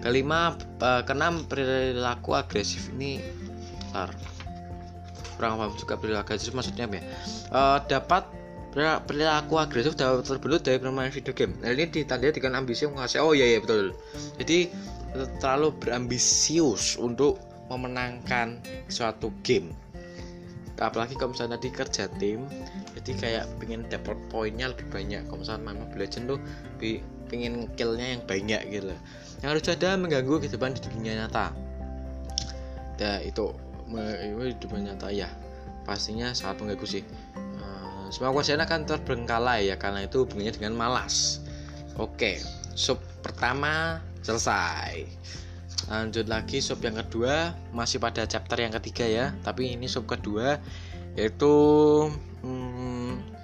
kelima uh, keenam perilaku agresif ini bentar kurang paham juga perilaku agresif maksudnya apa ya uh, dapat perilaku agresif dapat terbelut dari bermain video game. Nah ini ditandai dengan ambisi menguasai. Oh iya iya betul. Jadi terlalu berambisius untuk memenangkan suatu game. Apalagi kalau misalnya di kerja tim, jadi kayak pengen dapat poinnya lebih banyak. Kalau misalnya main Mobile Legend tuh pengen killnya yang banyak gitu. Yang harus ada mengganggu kehidupan di dunia nyata. Ya itu dunia nyata ya pastinya sangat mengganggu sih semua kuasian akan terbengkalai ya karena itu hubungannya dengan malas. Oke, sub pertama selesai. Lanjut lagi sub yang kedua masih pada chapter yang ketiga ya, tapi ini sub kedua yaitu hmm,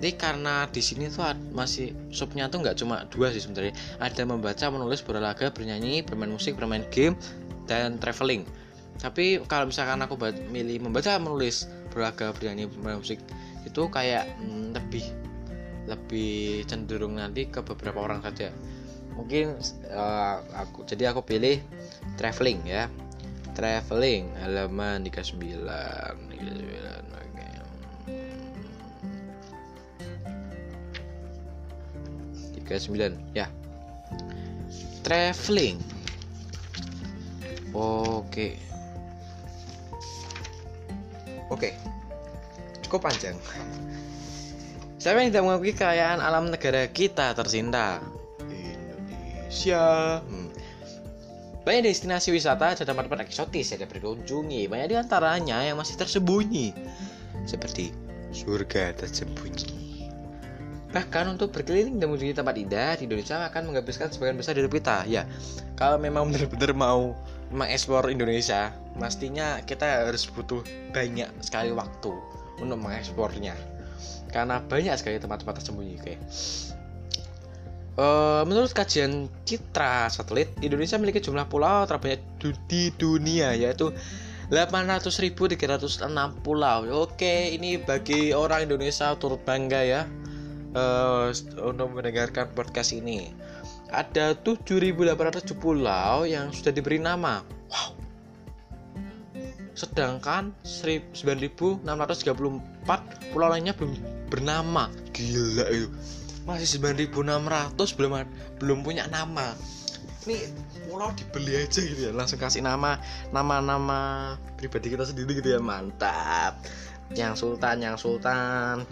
ini karena di sini tuh masih subnya tuh nggak cuma dua sih sebenarnya. Ada membaca menulis berolahraga bernyanyi bermain musik bermain game dan traveling. Tapi kalau misalkan aku milih membaca menulis beragam bernyanyi musik itu kayak hmm, lebih lebih cenderung nanti ke beberapa orang saja. Mungkin uh, aku jadi aku pilih traveling ya. Traveling halaman 39 39 39 ya traveling oke. Oke, cukup panjang. Siapa yang tidak mengakui kekayaan alam negara kita tercinta? Indonesia. Hmm. Banyak destinasi wisata dan tempat-tempat eksotis yang dapat dikunjungi. Banyak di antaranya yang masih tersembunyi, seperti surga tersembunyi. Bahkan untuk berkeliling dan mengunjungi tempat indah di Indonesia akan menghabiskan sebagian besar dari kita. Ya, kalau memang [laughs] benar-benar mau mengeksplor Indonesia, mestinya kita harus butuh banyak sekali waktu untuk mengekspornya. Karena banyak sekali tempat-tempat tersembunyi kayak Uh, menurut kajian Citra Satelit, Indonesia memiliki jumlah pulau terbanyak di dunia yaitu 800.306 pulau. Oke, ini bagi orang Indonesia turut bangga ya uh, untuk mendengarkan podcast ini. Ada 7.800 pulau yang sudah diberi nama. Wow. sedangkan 9634 pulau lainnya belum bernama. Gila itu. Masih 9600 belum belum punya nama. Ini pulau dibeli aja gitu ya. Langsung kasih nama nama-nama pribadi kita sendiri gitu ya. Mantap. Yang sultan yang sultan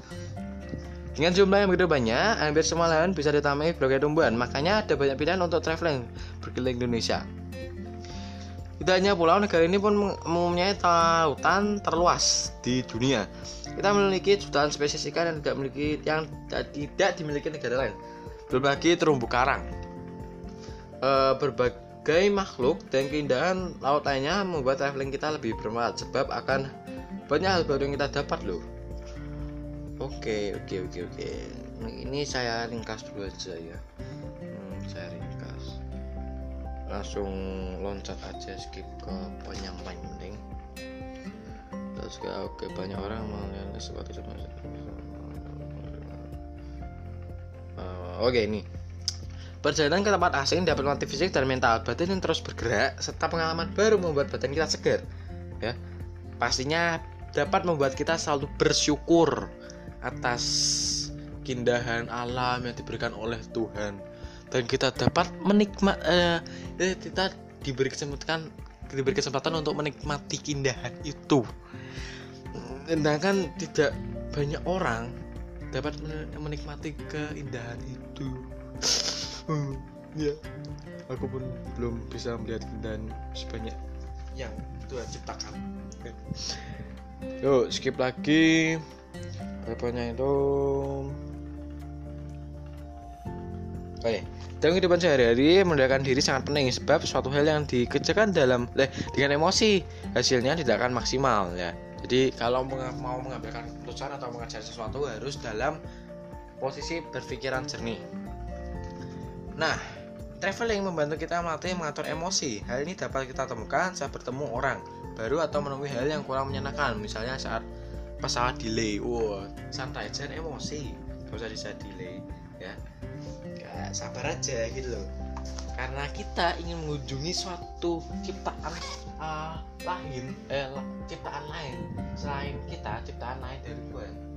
dengan jumlah yang begitu banyak, hampir semua lahan bisa ditamai berbagai tumbuhan. Makanya ada banyak pilihan untuk traveling berkeliling Indonesia. Tidak hanya pulau, negara ini pun mempunyai lautan terluas di dunia. Kita memiliki jutaan spesies ikan yang tidak memiliki yang tidak dimiliki negara lain. Lagi terumbu karang. E, berbagai makhluk dan keindahan laut lainnya membuat traveling kita lebih bermanfaat sebab akan banyak hal baru yang kita dapat loh. Oke, oke, oke, oke. Ini saya ringkas dulu aja ya. Hmm, saya ringkas langsung loncat aja skip ke yang paling penting terus ke oke banyak orang melihat sesuatu uh, oke ini Perjalanan ke tempat asing dapat melatih fisik dan mental batin yang terus bergerak serta pengalaman baru membuat badan kita segar. Ya, pastinya dapat membuat kita selalu bersyukur atas keindahan alam yang diberikan oleh Tuhan. Dan kita dapat menikmat uh, kita diberi kesempatan diberi kesempatan untuk menikmati keindahan itu. Sedangkan tidak banyak orang dapat menikmati keindahan itu. Uh, ya. Aku pun belum bisa melihat keindahan sebanyak yang Tuhan ciptakan. Yuk skip lagi berapanya itu Oke, dalam kehidupan sehari-hari mengendalikan diri sangat penting sebab suatu hal yang dikerjakan dalam eh, dengan emosi hasilnya tidak akan maksimal ya. Jadi kalau mau mengambilkan keputusan atau mengajar sesuatu harus dalam posisi berpikiran jernih. Nah, traveling membantu kita melatih mengatur emosi. Hal ini dapat kita temukan saat bertemu orang baru atau menemui hal yang kurang menyenangkan. Misalnya saat pesawat delay, wow, santai jangan emosi, gak usah bisa delay ya. Sabar aja gitu loh. Karena kita ingin mengunjungi suatu ciptaan uh, lain eh ciptaan lain. Selain kita ciptaan lain dari Tuhan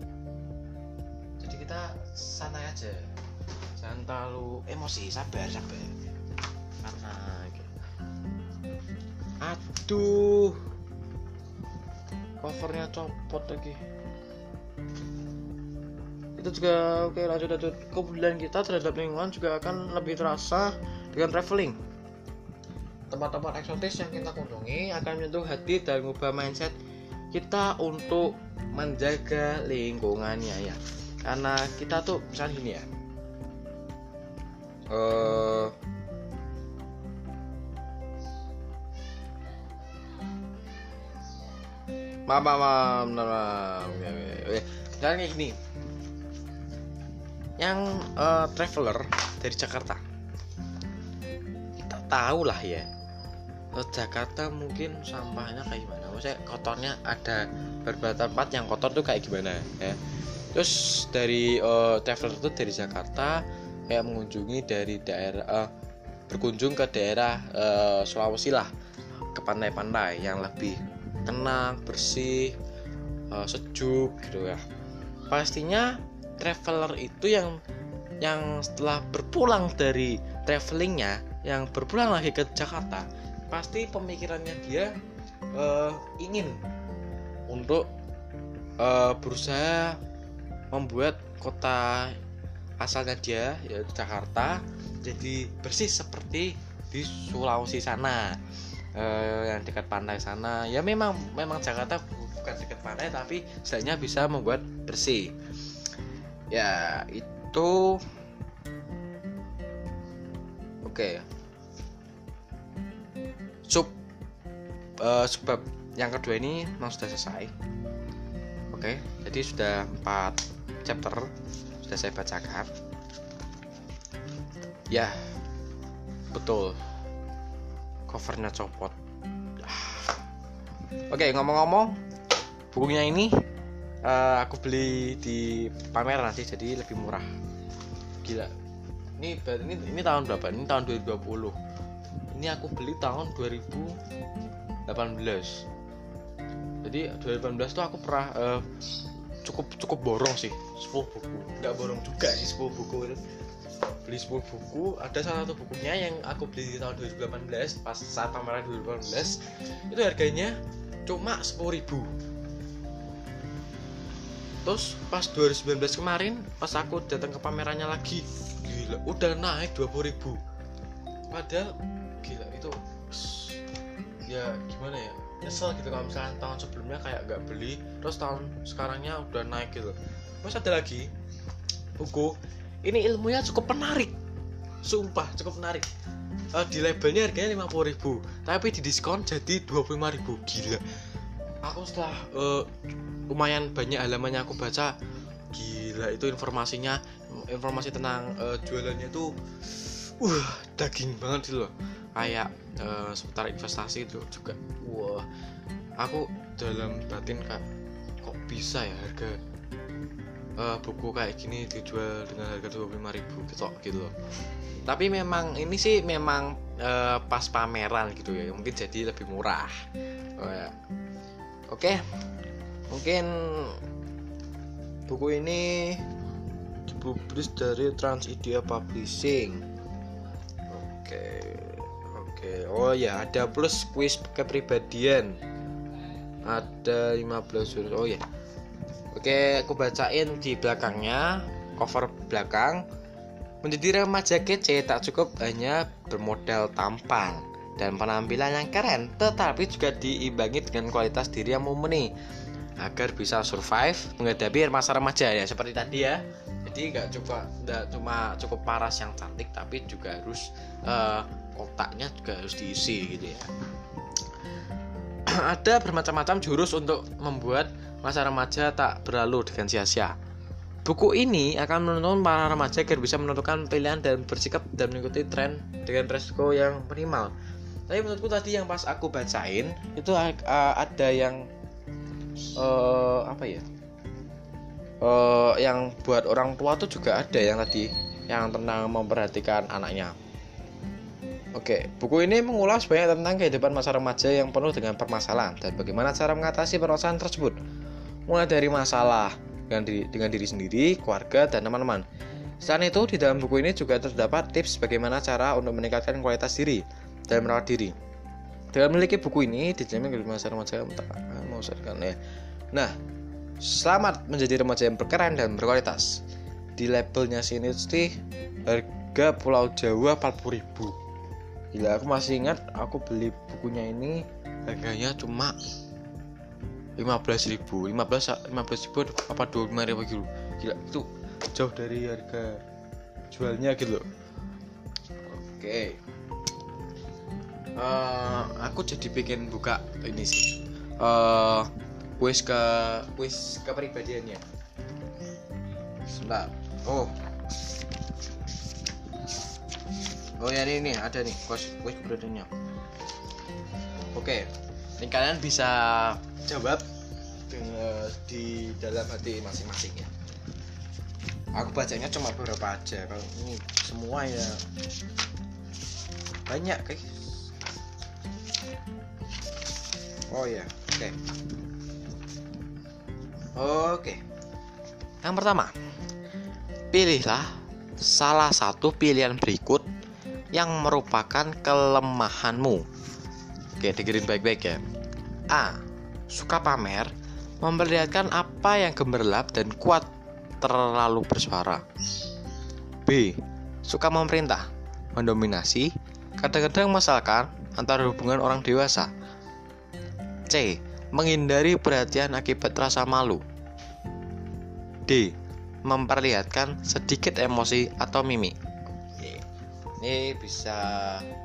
jadi kita santai aja. Jangan terlalu emosi sabar sabar. Karena gitu. aduh covernya copot lagi. Itu juga oke lanjut lanjut. Kepedulian kita terhadap lingkungan juga akan lebih terasa dengan traveling. Tempat-tempat eksotis yang kita kunjungi akan menyentuh hati dan mengubah mindset kita untuk menjaga lingkungannya ya. Karena kita tuh misalnya gini ya. Uh, maaf maaf maaf maaf, maaf. kayak gini. Yang uh, traveler dari Jakarta. Kita tahu lah ya ke Jakarta mungkin sampahnya kayak gimana. Maksudnya kotornya ada beberapa tempat yang kotor tuh kayak gimana ya. Terus dari uh, traveler itu dari Jakarta kayak mengunjungi dari daerah uh, berkunjung ke daerah uh, Sulawesi lah. Ke pantai-pantai yang lebih tenang bersih uh, sejuk gitu ya. Pastinya traveler itu yang yang setelah berpulang dari travelingnya yang berpulang lagi ke Jakarta pasti pemikirannya dia uh, ingin untuk uh, berusaha membuat kota asalnya dia yaitu Jakarta jadi bersih seperti di Sulawesi sana uh, yang dekat pantai sana. Ya memang memang Jakarta bukan dekat pantai tapi setidaknya bisa membuat bersih. Ya itu. Oke. Okay. sub uh, sebab yang kedua ini memang sudah selesai. Oke okay, jadi sudah empat chapter sudah saya bacakan. Ya betul covernya copot. Oke ngomong-ngomong bukunya ini uh, aku beli di pameran nanti jadi lebih murah. Gila. Ini ini ini tahun berapa? Ini tahun 2020 ini aku beli tahun 2018 jadi 2018 tuh aku pernah uh, cukup cukup borong sih 10 buku. Nggak borong juga sih 10 buku beli 10 buku. Ada salah satu bukunya yang aku beli di tahun 2018 pas saat pameran 2018 itu harganya cuma 10 ribu. Terus pas 2019 kemarin pas aku datang ke pamerannya lagi gila udah naik 20 ribu. Padahal gila itu ya gimana ya nyesel gitu kalau misalnya tahun sebelumnya kayak gak beli terus tahun sekarangnya udah naik gitu. Terus ada lagi buku ini ilmunya cukup menarik. Sumpah cukup menarik. Uh, di labelnya harganya 50 ribu tapi di diskon jadi 25 ribu. Gila. Aku setelah uh, lumayan banyak halamannya aku baca gila itu informasinya. Informasi tentang uh, jualannya tuh uh daging banget sih loh. Kayak uh, seputar investasi itu juga. Wah aku dalam batin kak kok bisa ya harga uh, buku kayak gini dijual dengan harga 25 ribu gitu gitu loh. Tapi memang ini sih memang uh, pas pameran gitu ya mungkin jadi lebih murah. Oh, ya. oke mungkin buku ini dipublis dari Transidia Publishing. Oke oke. Oh ya ada plus quiz kepribadian. Ada 15 jurus. Oh ya oke aku bacain di belakangnya cover belakang. Menjadi remaja kece tak cukup hanya bermodal tampan dan penampilan yang keren tetapi juga diimbangi dengan kualitas diri yang mumpuni. Agar bisa survive menghadapi masa remaja ya seperti tadi ya. Jadi nggak coba nggak cuma cukup paras yang cantik tapi juga harus uh, kotaknya juga harus diisi gitu ya. [clears throat] Ada bermacam-macam jurus untuk membuat masa remaja tak berlalu dengan sia-sia Buku ini akan menuntun para remaja agar bisa menentukan pilihan dan bersikap dan mengikuti tren dengan resiko yang minimal. Tapi menurutku tadi yang pas aku bacain itu ada yang uh, apa ya? Uh, yang buat orang tua tuh juga ada yang tadi yang tentang memperhatikan anaknya. Oke, buku ini mengulas banyak tentang kehidupan masa remaja yang penuh dengan permasalahan dan bagaimana cara mengatasi permasalahan tersebut. Mulai dari masalah dengan diri, dengan diri sendiri, keluarga, dan teman-teman. Selain itu, di dalam buku ini juga terdapat tips bagaimana cara untuk meningkatkan kualitas diri dan merawat diri. Dengan memiliki buku ini, dijamin ke masa remaja memusatkan ya. Nah, selamat menjadi remaja yang berkeran dan berkualitas. Di labelnya sini sih harga Pulau Jawa 40.000. Gila, aku masih ingat aku beli bukunya ini harganya cuma 15 ribu. 15 15 ribu apa 25 ribu gitu gila itu jauh dari harga jualnya gitu oke. Okay. uh, eh, aku jadi bikin buka ini sih. Uh, kuis ke kuis kepribadiannya. Sebentar. Oh. Oh ya ini, ini ada nih kuis kuis kepribadiannya. Oke. Okay. ini kalian bisa jawab di dalam hati masing-masing ya. Aku bacanya cuma beberapa aja kalau ini semua ya banyak guys. Oh ya oke. Okay. oke. Okay. yang pertama pilihlah salah satu pilihan berikut yang merupakan kelemahanmu. Oke dengerin baik-baik ya. A suka pamer memperlihatkan apa yang gemerlap dan kuat terlalu bersuara. B. Suka memerintah, mendominasi, kadang-kadang masalahkan antara hubungan orang dewasa. C. Menghindari perhatian akibat rasa malu. D. Memperlihatkan sedikit emosi atau mimik. Ini bisa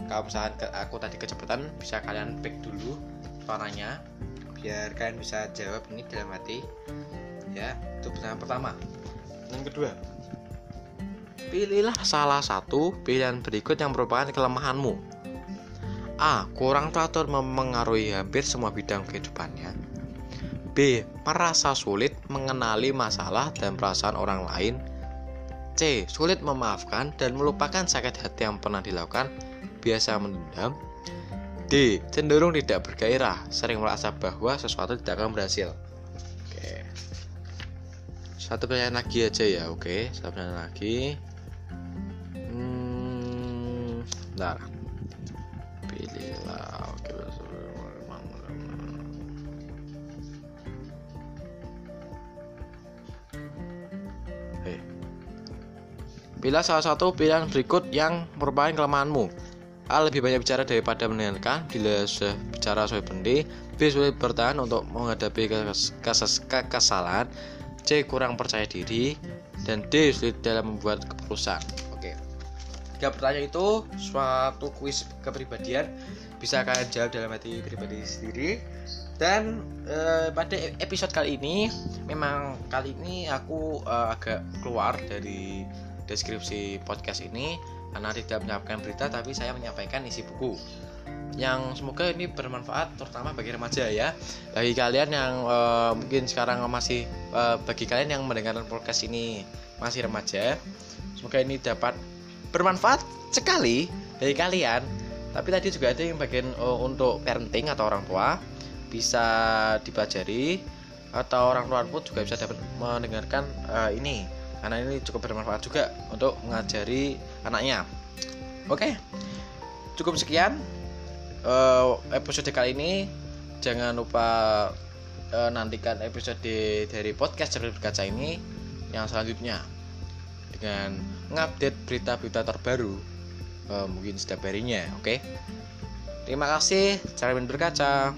kalau misalkan aku tadi kecepatan bisa kalian pick dulu suaranya biar kalian bisa jawab ini dalam hati ya itu pertanyaan pertama yang kedua pilihlah salah satu pilihan berikut yang merupakan kelemahanmu A. Kurang teratur memengaruhi hampir semua bidang kehidupannya B. Merasa sulit mengenali masalah dan perasaan orang lain C. Sulit memaafkan dan melupakan sakit hati yang pernah dilakukan Biasa mendendam D. Cenderung tidak bergairah, sering merasa bahwa sesuatu tidak akan berhasil. Oke. Satu pertanyaan lagi aja ya, oke. Satu pertanyaan lagi. Hmm, bentar. Pilihlah. Oke. Hey. Pilih salah satu pilihan berikut yang merupakan kelemahanmu. A. Lebih banyak bicara daripada mendengarkan Bila sudah bicara sesuai penting B. Sulit bertahan untuk menghadapi kesalahan C. Kurang percaya diri Dan D. Sulit dalam membuat keputusan Oke Tiga pertanyaan itu suatu kuis kepribadian Bisa kalian jawab dalam hati pribadi sendiri dan eh, pada episode kali ini memang kali ini aku eh, agak keluar dari deskripsi podcast ini karena tidak menyampaikan berita tapi saya menyampaikan isi buku. Yang semoga ini bermanfaat terutama bagi remaja ya. Bagi kalian yang uh, mungkin sekarang masih uh, bagi kalian yang mendengarkan podcast ini masih remaja semoga ini dapat bermanfaat sekali dari kalian. Tapi tadi juga ada yang bagian uh, untuk parenting atau orang tua bisa dipelajari atau orang tua pun juga bisa dapat mendengarkan uh, ini. Karena ini cukup bermanfaat juga untuk mengajari anaknya. Oke cukup sekian uh, episode kali ini. Jangan lupa uh, nantikan episode dari podcast cerita berkaca ini yang selanjutnya dengan mengupdate berita-berita terbaru uh, mungkin setiap harinya oke? Terima kasih cara berkaca